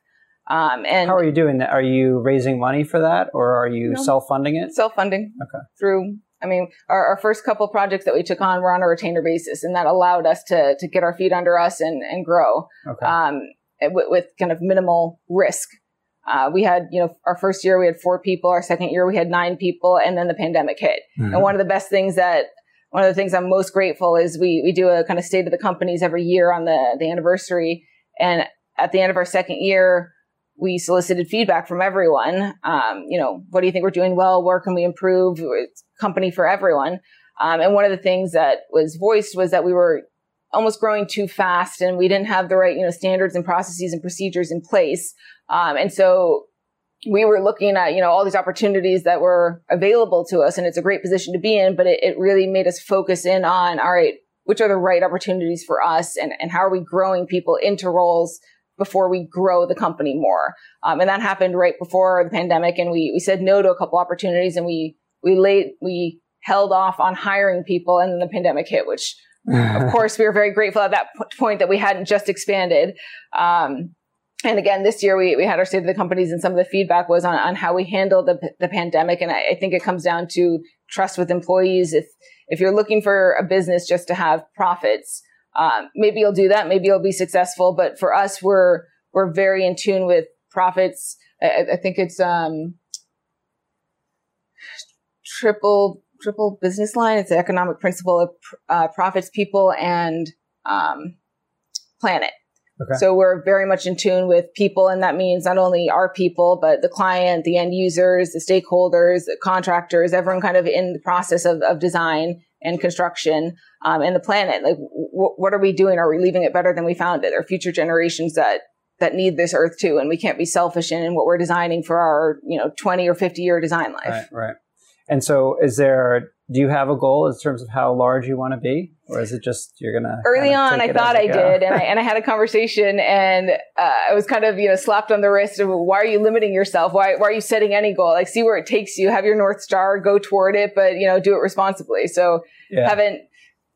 Um, and how are you doing that? Are you raising money for that, or are you no. self-funding it? Self-funding. Okay. Through, I mean, our, our, first couple projects that we took on were on a retainer basis, and that allowed us to to get our feet under us and and grow. Okay. Um, with, with kind of minimal risk. Uh, we had, you know, our first year we had four people. Our second year we had nine people, and then the pandemic hit. Mm-hmm. And one of the best things that one of the things I'm most grateful is we we do a kind of state of the companies every year on the the anniversary, and at the end of our second year, we solicited feedback from everyone. Um, you know, what do you think we're doing well? Where can we improve? It's company for everyone. Um, and one of the things that was voiced was that we were almost growing too fast and we didn't have the right, you know, standards and processes and procedures in place. Um, and so we were looking at, you know, all these opportunities that were available to us and it's a great position to be in, but it, it really made us focus in on, all right, which are the right opportunities for us and, and how are we growing people into roles before we grow the company more. Um, and that happened right before the pandemic. And we, we said no to a couple opportunities and we, we laid, we held off on hiring people and then the pandemic hit, which of [laughs] course we were very grateful at that point that we hadn't just expanded. Um, and again, this year we, we had our state of the companies and some of the feedback was on, on how we handled the, the pandemic. And I, I think it comes down to trust with employees. If, if you're looking for a business just to have profits, um, maybe you'll do that. Maybe you'll be successful. But for us, we're, we're very in tune with profits. I, I think it's, um, triple, triple business line. It's the economic principle of uh, profits, people, and, um, planet. Okay. So we're very much in tune with people, and that means not only our people, but the client, the end users, the stakeholders, the contractors, everyone kind of in the process of, of design and construction um, and the planet. Like, w- what are we doing? Are we leaving it better than we found it? Are future generations that that need this earth too, and we can't be selfish in, in what we're designing for our you know twenty or fifty year design life. Right. Right. And so, is there do you have a goal in terms of how large you want to be or is it just you're gonna early on i thought i did and I, [laughs] and I had a conversation and uh, i was kind of you know slapped on the wrist of why are you limiting yourself why, why are you setting any goal like see where it takes you have your north star go toward it but you know do it responsibly so yeah. haven't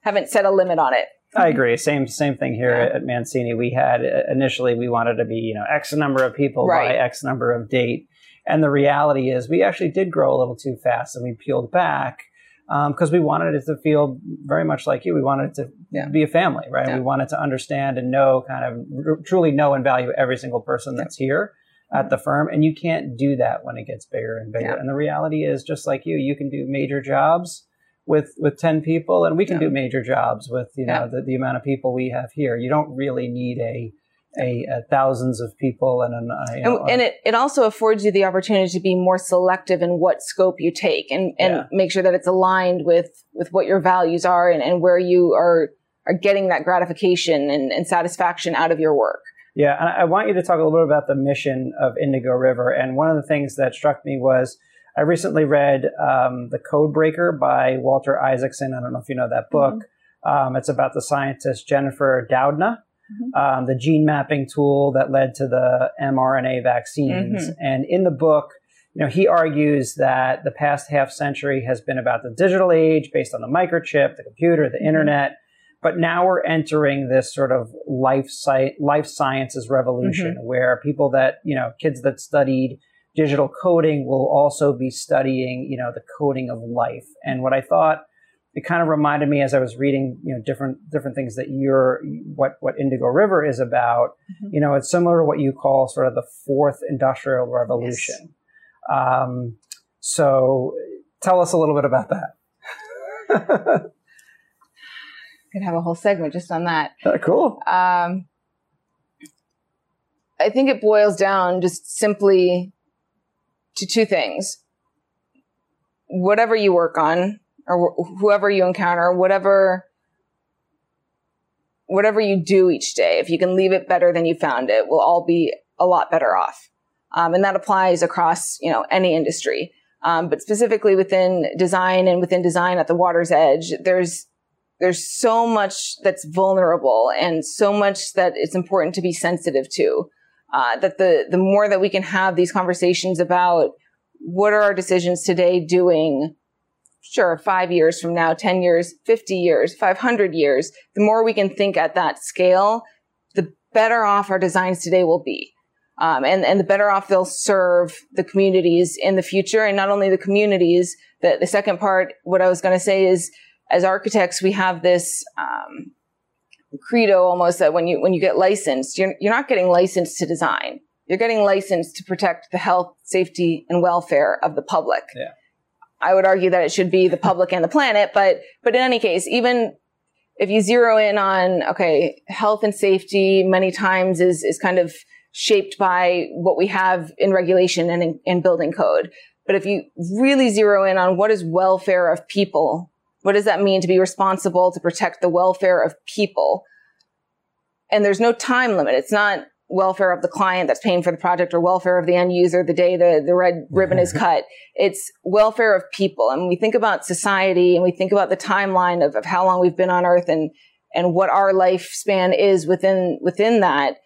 haven't set a limit on it I agree. Same same thing here yeah. at Mancini. We had initially we wanted to be you know X number of people right. by X number of date, and the reality is we actually did grow a little too fast, and we peeled back because um, we wanted it to feel very much like you. We wanted it to yeah. be a family, right? Yeah. We wanted to understand and know, kind of r- truly know and value every single person that's here at the firm. And you can't do that when it gets bigger and bigger. And the reality is, just like you, you can do major jobs with with 10 people and we can do major jobs with you know the, the amount of people we have here you don't really need a a, a thousands of people and an, uh, know, and, and, it, it also affords you the opportunity to be more selective in what scope you take and, and yeah. make sure that it's aligned with with what your values are and, and where you are are getting that gratification and, and satisfaction out of your work. Yeah and i want you to talk a little bit about the mission of indigo river. And one of the things that struck me was i recently read um, the code breaker by walter isaacson. I don't know if you know that book. Mm-hmm. um, it's about the scientist jennifer doudna mm-hmm. um, the gene mapping tool that led to the mRNA vaccines. Mm-hmm. And in the book, you know, he argues that the past half century has been about the digital age based on the microchip, the computer, the mm-hmm. internet. But now we're entering this sort of life, sci- life sciences revolution mm-hmm. where people that, you know, kids that studied digital coding will also be studying, you know, the coding of life. And what I thought it kind of reminded me as I was reading, you know, different different things that you're what what Indigo River is about. Mm-hmm. You know, it's similar to what you call sort of the fourth industrial revolution. Yes. Um, so, tell us a little bit about that. [laughs] Could have a whole segment just on that. Cool. Um, I think it boils down just simply to two things. Whatever you work on, or wh- whoever you encounter, whatever whatever you do each day, if you can leave it better than you found it, we'll all be a lot better off. Um, and that applies across you know any industry, um, but specifically within design and within design at the water's edge, there's there's so much that's vulnerable and so much that it's important to be sensitive to. Uh, that the the more that we can have these conversations about what are our decisions today doing sure, five years from now, 10 years, 50 years, 500 years, the more we can think at that scale, the better off our designs today will be. Um, and, and the better off they'll serve the communities in the future. And not only the communities, the, the second part, what I was going to say is as architects, we have this, um, credo almost that when you, when you get licensed, you're, you're not getting licensed to design. You're getting licensed to protect the health, safety, and welfare of the public. Yeah. I would argue that it should be the public and the planet, but, but in any case, even if you zero in on, okay, health and safety many times is, is kind of shaped by what we have in regulation and in, in building code. But if you really zero in on what is welfare of people, what does that mean to be responsible to protect the welfare of people? And there's no time limit. It's not welfare of the client that's paying for the project or welfare of the end user the day the, the red mm-hmm. ribbon is cut. It's welfare of people. And we think about society and we think about the timeline of, of how long we've been on earth and, and what our lifespan is within, within that.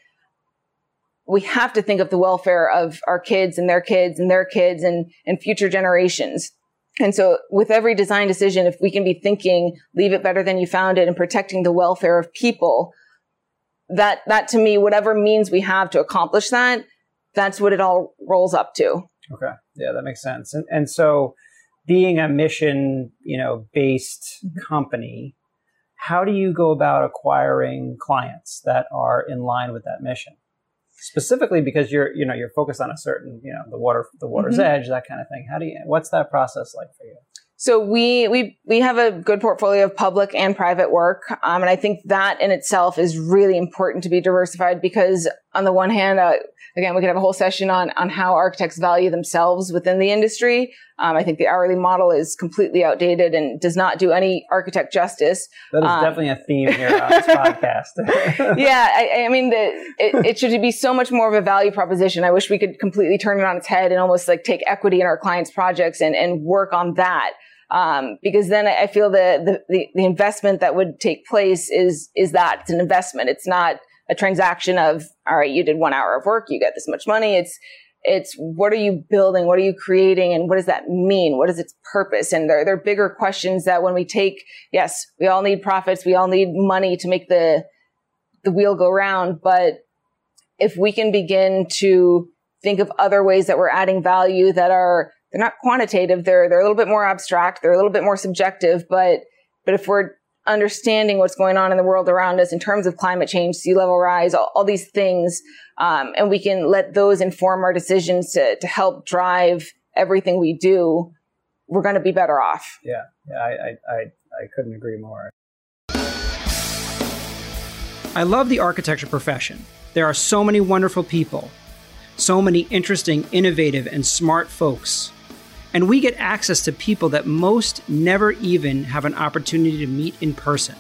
We have to think of the welfare of our kids and their kids and their kids and, and future generations. And so with every design decision, if we can be thinking, leave it better than you found it and protecting the welfare of people, that, that to me, whatever means we have to accomplish that, that's what it all rolls up to. Okay. Yeah, that makes sense. And, and so being a mission, you know, based mm-hmm. company, how do you go about acquiring clients that are in line with that mission? Specifically because you're, you know, you're focused on a certain, you know, the water, the water's mm-hmm. edge, that kind of thing. How do you, what's that process like for you? So we we we have a good portfolio of public and private work, um, and I think that in itself is really important to be diversified because on the one hand, uh, again, we could have a whole session on on how architects value themselves within the industry. Um, I think the hourly model is completely outdated and does not do any architect justice. That is um, definitely a theme [laughs] here on this podcast. [laughs] yeah, I, I mean, the, it, it should be so much more of a value proposition. I wish we could completely turn it on its head and almost like take equity in our clients' projects and and work on that. Um, because then I feel the, the, the investment that would take place is, is that it's an investment. It's not a transaction of, all right, you did one hour of work, you get this much money. It's, it's what are you building? What are you creating? And what does that mean? What is its purpose? And there, there are bigger questions that when we take, yes, we all need profits. We all need money to make the, the wheel go round. But if we can begin to think of other ways that we're adding value that are they're not quantitative. They're, they're a little bit more abstract. They're a little bit more subjective. But, but if we're understanding what's going on in the world around us in terms of climate change, sea level rise, all, all these things, um, and we can let those inform our decisions to, to help drive everything we do, we're going to be better off. Yeah. Yeah. I, I, I, I couldn't agree more. I love the architecture profession. There are so many wonderful people, so many interesting, innovative, and smart folks and we get access to people that most never even have an opportunity to meet in person.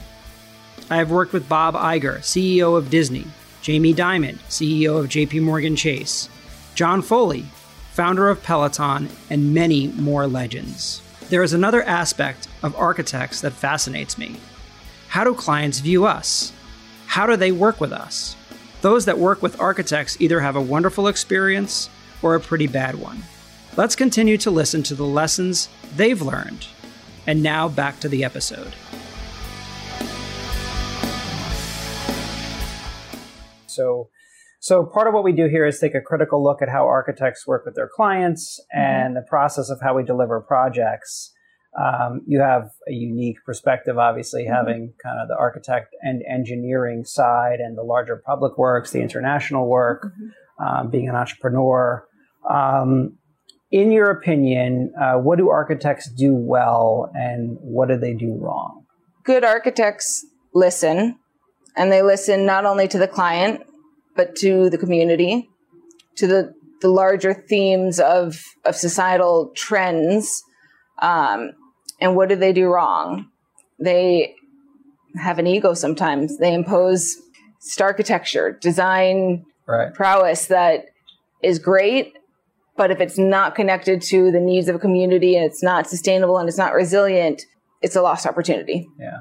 I have worked with Bob Iger, CEO of Disney, Jamie Dimon, CEO of JP Morgan Chase, John Foley, founder of Peloton, and many more legends. There is another aspect of architects that fascinates me. How do clients view us? How do they work with us? Those that work with architects either have a wonderful experience or a pretty bad one. Let's continue to listen to the lessons they've learned. And now back to the episode. So, so part of what we do here is take a critical look at how architects work with their clients mm-hmm. and the process of how we deliver projects. Um, you have a unique perspective, obviously, mm-hmm. having kind of the architect and engineering side and the larger public works, the international work, mm-hmm. um, being an entrepreneur. Um, in your opinion, uh, what do architects do well and what do they do wrong? Good architects listen, and they listen not only to the client, but to the community, to the, the larger themes of, of societal trends. Um, and what do they do wrong? They have an ego sometimes. They impose architecture, design right. prowess that is great but if it's not connected to the needs of a community and it's not sustainable and it's not resilient, it's a lost opportunity. Yeah.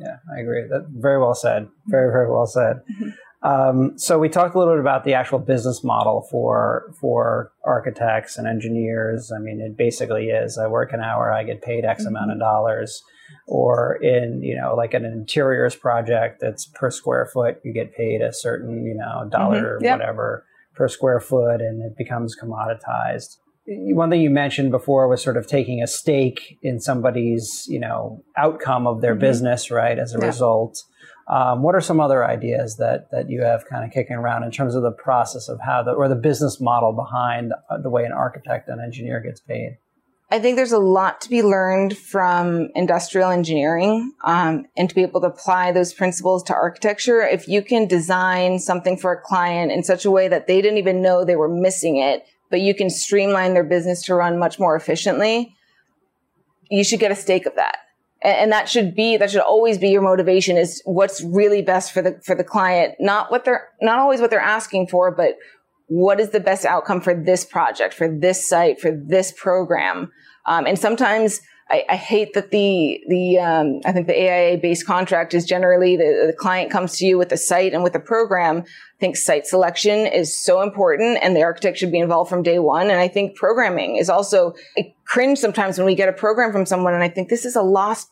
Yeah, I agree. That very well said. Very, very well said. Mm-hmm. Um, so we talked a little bit about the actual business model for for architects and engineers. I mean, it basically is: I work an hour, I get paid X mm-hmm. amount of dollars. Or in you know, like an interiors project that's per square foot, you get paid a certain you know dollar mm-hmm. yep. whatever per square foot and it becomes commoditized. One thing you mentioned before was sort of taking a stake in somebody's, you know, outcome of their mm-hmm. business, right? As a yeah. result. Um, what are some other ideas that that you have kind of kicking around in terms of the process of how the or the business model behind uh, the way an architect and engineer gets paid? I think there's a lot to be learned from industrial engineering um, and to be able to apply those principles to architecture. If you can design something for a client in such a way that they didn't even know they were missing it, but you can streamline their business to run much more efficiently, you should get a stake of that. And, that should be, that should always be your motivation is what's really best for the, for the client, not what they're, not always what they're asking for, but what is the best outcome for this project, for this site, for this program? Um, and sometimes I, I, hate that the the um, I think the AIA based contract is generally the, the client comes to you with the site and with the program. I think site selection is so important, and the architect should be involved from day one. And I think programming is also I cringe sometimes when we get a program from someone, and I think this is a lost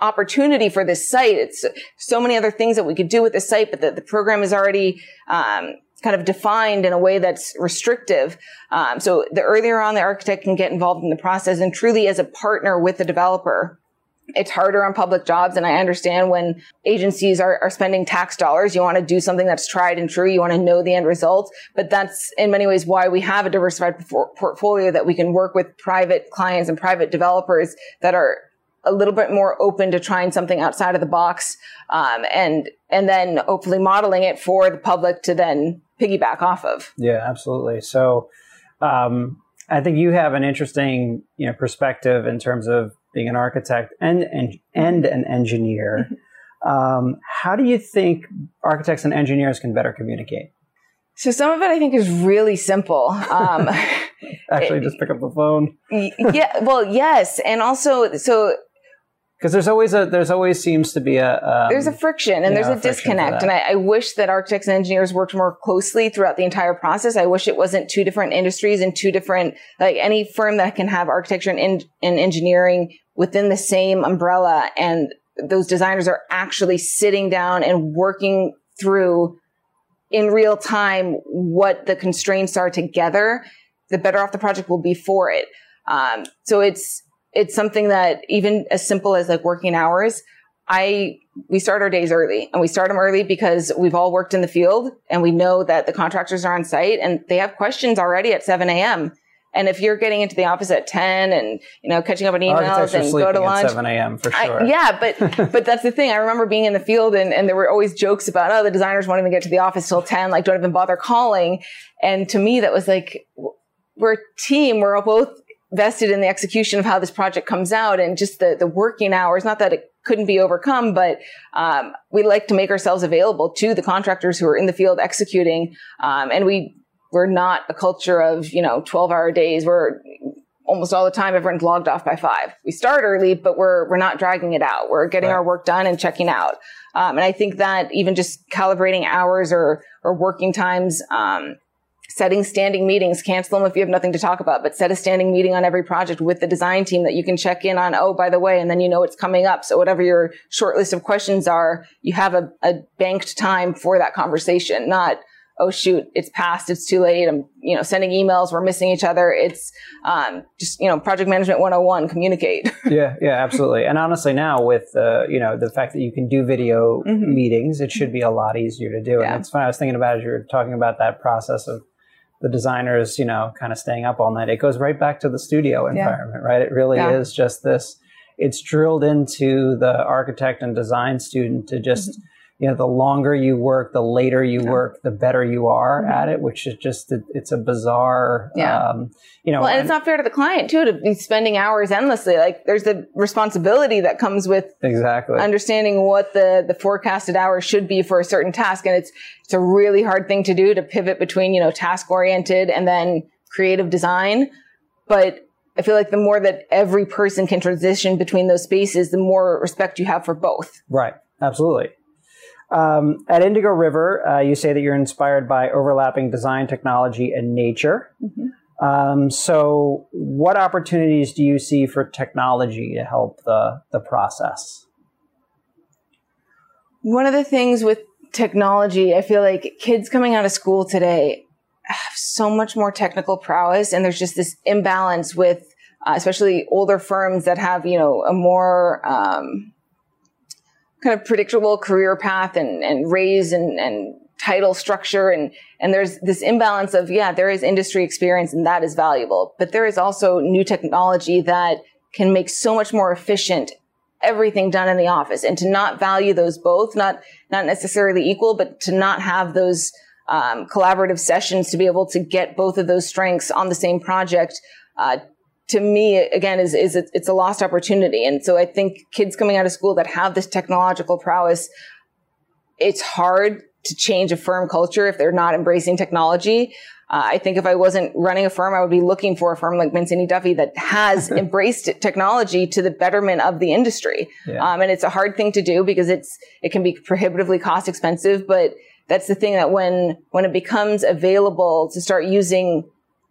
opportunity for this site. It's so many other things that we could do with the site, but the, the program is already um, kind of defined in a way that's restrictive. Um, so the earlier on the architect can get involved in the process and truly as a partner with the developer. It's harder on public jobs. And I understand when agencies are, are spending tax dollars, you want to do something that's tried and true. You want to know the end result. But that's in many ways why we have a diversified portfolio that we can work with private clients and private developers that are a little bit more open to trying something outside of the box um, and and then hopefully modeling it for the public to then piggyback off of. Yeah, absolutely. So um, I think you have an interesting you know perspective in terms of being an architect and and, and an engineer. Um, how do you think architects and engineers can better communicate? So some of it I think is really simple. Um, [laughs] Actually, just pick up the phone. yeah. Well, yes, and also so because there's always a there's always seems to be a um, there's a friction and there's know, a, a disconnect. and I, I, wish that architects and engineers worked more closely throughout the entire process. I wish it wasn't two different industries and two different like any firm that can have architecture and, in, and engineering within the same umbrella and those designers are actually sitting down and working through in real time what the constraints are together the better off the project will be for it. Um, so it's it's something that even as simple as like working hours, I, we start our days early and we start them early because we've all worked in the field and we know that the contractors are on site and they have questions already at 7 a.m. And if you're getting into the office at 10 and, you know, catching up on oh, emails and go to lunch. 7 a.m. for sure. I, yeah, but, [laughs] but that's the thing. I remember being in the field and, and there were always jokes about, oh, the designers won't even get to the office till 10, like don't even bother calling. And to me, that was like, we're a team. We're both vested in the execution of how this project comes out and just the, the working hours. Not that it couldn't be overcome, but um, we like to make ourselves available to the contractors who are in the field executing. Um, and we we're not a culture of you know 12 hour days. We're almost all the time everyone's logged off by five. We start early, but we're we're not dragging it out. We're getting right. our work done and checking out. Um, and I think that even just calibrating hours or or working times um, setting standing meetings, cancel them if you have nothing to talk about, but set a standing meeting on every project with the design team that you can check in on. Oh, by the way, and then you know it's coming up. So whatever your short list of questions are, you have a, a banked time for that conversation, not, oh shoot, it's past, it's too late. I'm, you know, sending emails, we're missing each other. It's, um, just, you know, project management 101, communicate. [laughs] yeah, yeah, absolutely. And honestly, now with, uh, you know, the fact that you can do video mm-hmm. meetings, it should be a lot easier to do. Yeah. And it's funny, I was thinking about as you were talking about that process of the designers, you know, kind of staying up all night. It goes right back to the studio environment, yeah. right? It really yeah. is just this. It's drilled into the architect and design student to just mm-hmm you know, the longer you work, the later you yeah. work, the better you are mm-hmm. at it, which is just, it's a bizarre, yeah. Um, you know. Well, and, and, it's not fair to the client too to be spending hours endlessly. Like there's the responsibility that comes with exactly understanding what the, the forecasted hours should be for a certain task. And it's, it's a really hard thing to do to pivot between, you know, task oriented and then creative design. But I feel like the more that every person can transition between those spaces, the more respect you have for both. Right. Absolutely. Um, at Indigo River, uh, you say that you're inspired by overlapping design, technology, and nature. Mm-hmm. Um, so, what opportunities do you see for technology to help the, the process? One of the things with technology, I feel like kids coming out of school today have so much more technical prowess and there's just this imbalance with uh, especially older firms that have, you know, a more, um, kind of predictable career path and, and raise and, and title structure. And, and there's this imbalance of, yeah, there is industry experience and that is valuable, but there is also new technology that can make so much more efficient everything done in the office and to not value those both, not, not necessarily equal, but to not have those, um, collaborative sessions to be able to get both of those strengths on the same project, uh, to me, again, is, is it's a lost opportunity. And so I think kids coming out of school that have this technological prowess, it's hard to change a firm culture if they're not embracing technology. Uh, I think if I wasn't running a firm, I would be looking for a firm like Mancini Duffy that has [laughs] embraced technology to the betterment of the industry. Yeah. Um, and it's a hard thing to do because it's it can be prohibitively cost expensive. But that's the thing that when when it becomes available to start using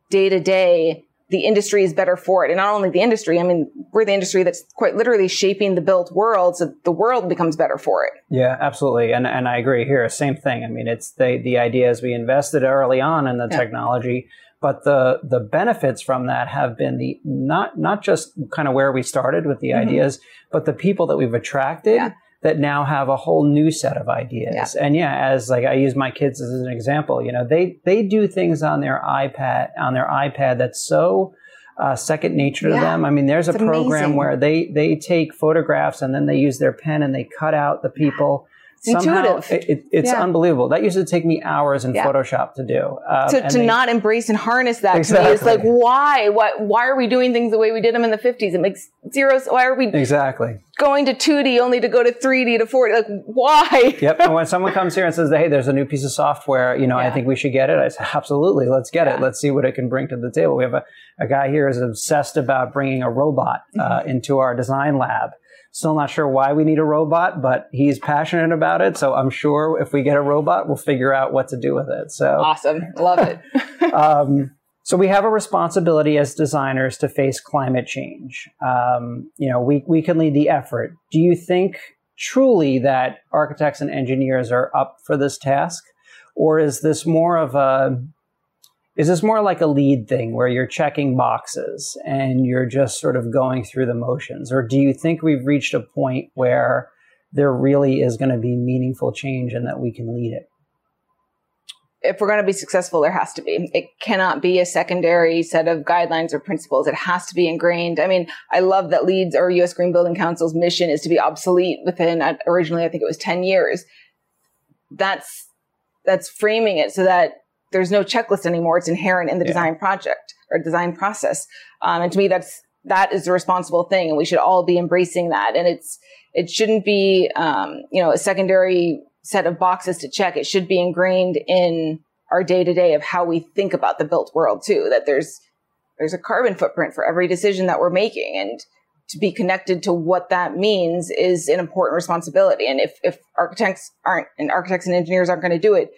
day to day, the industry is better for it. And not only the industry, I mean, we're the industry that's quite literally shaping the built world. So the world becomes better for it. Yeah, absolutely. And, and I agree here. Same thing. I mean, it's the, the idea is we invested early on in the yeah. technology, but the, the benefits from that have been the, not, not just kind of where we started with the mm-hmm. ideas, but the people that we've attracted. Yeah that now have a whole new set of ideas. Yeah. And yeah, as like I use my kids as an example, you know, they they do things on their iPad on their iPad that's so uh, second nature yeah. to them. I mean, there's it's a program amazing. where they they take photographs and then they use their pen and they cut out the people somehow it, it, it's yeah. unbelievable. That used to take me hours in yeah. Photoshop to do. Um, to, to they, not embrace and harness that exactly. to me is like, why? What? Why are we doing things the way we did them in the 50s? It makes zero. Why are we exactly going to 2D only to go to 3D to 4D? Like, why? [laughs] yep. And when someone comes here and says, hey, there's a new piece of software, you know, yeah. I think we should get it. I say, absolutely, let's get it. Let's see what it can bring to the table. We have a, a guy here is obsessed about bringing a robot uh, mm-hmm. into our design lab. Still not sure why we need a robot, but he's passionate about it. So I'm sure if we get a robot, we'll figure out what to do with it. So awesome. Love it. [laughs] um, so we have a responsibility as designers to face climate change. Um, you know, we, we can lead the effort. Do you think truly that architects and engineers are up for this task? Or is this more of a is this more like a LEED thing where you're checking boxes and you're just sort of going through the motions? Or do you think we've reached a point where there really is going to be meaningful change and that we can lead it? If we're going to be successful, there has to be. It cannot be a secondary set of guidelines or principles. It has to be ingrained. I mean, I love that LEED's or U.S. Green Building Council's mission is to be obsolete within uh, originally, I think it was 10 years. That's, that's framing it so that there's no checklist anymore. It's inherent in the yeah. design project or design process. Um, and to me, that's, that is the responsible thing. And we should all be embracing that. And it's, it shouldn't be, um, you know, a secondary set of boxes to check. It should be ingrained in our day to day of how we think about the built world too, that there's, there's a carbon footprint for every decision that we're making. And to be connected to what that means is an important responsibility. And if, if architects aren't, and architects and engineers aren't going to do it,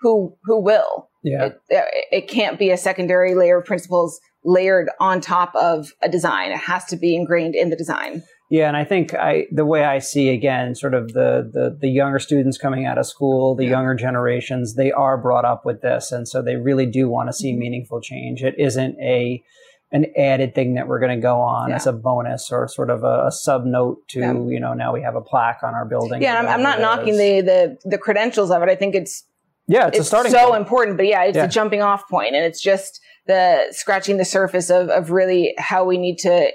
who, who will? Yeah. It, it can't be a secondary layer of principles layered on top of a design. It has to be ingrained in the design. Yeah, and I think I the way I see again, sort of the the, the younger students coming out of school, the yeah. younger generations, they are brought up with this, and so they really do want to see mm-hmm. meaningful change. It isn't a an added thing that we're going to go on yeah. as a bonus or sort of a, a sub note to yeah. you know now we have a plaque on our building. Yeah, I'm, I'm, not knocking the, the the credentials of it. I think it's yeah, it's, it's a starting so point. important, but yeah, it's yeah. a jumping off point and it's just the scratching the surface of, of really how we need to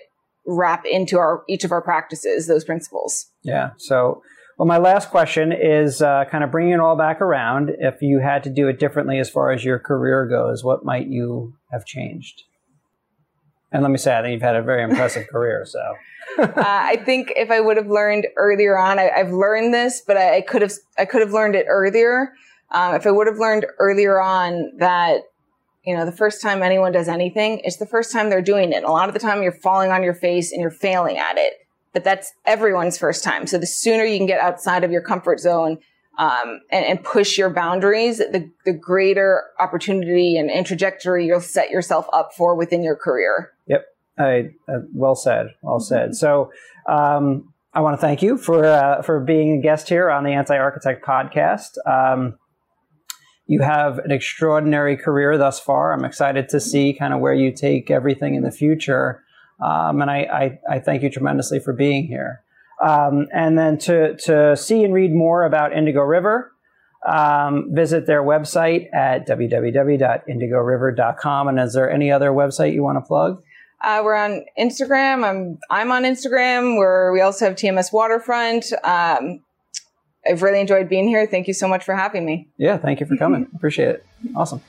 wrap into our, each of our practices, those principles. Yeah. So, well, my last question is uh, kind of bringing it all back around. If you had to do it differently as far as your career goes, what might you have changed? And let me say, I think you've had a very impressive career. So, [laughs] uh, I think if I would have learned earlier on, I, have learned this, but I, I could have I could have learned it earlier. Um, if I would have learned earlier on that, you know, the first time anyone does anything, it's the first time they're doing it. A lot of the time you're falling on your face and you're failing at it. But that's everyone's first time. So the sooner you can get outside of your comfort zone um, and, and, push your boundaries, the, the greater opportunity and, and, trajectory you'll set yourself up for within your career. Yep. I, uh, well said. Well said. So, um, I want to thank you for uh, for being a guest here on the Anti Architect podcast. Um, you have an extraordinary career thus far. I'm excited to see kind of where you take everything in the future. Um, and I, I, I, thank you tremendously for being here. Um, and then to, to see and read more about Indigo River, um, visit their website at www.indigoriver.com. And is there any other website you want to plug? Uh, we're on Instagram. I'm I'm on Instagram. Where we also have TMS Waterfront. Um, I've really enjoyed being here. Thank you so much for having me. Yeah, thank you for coming. [laughs] Appreciate it. Awesome.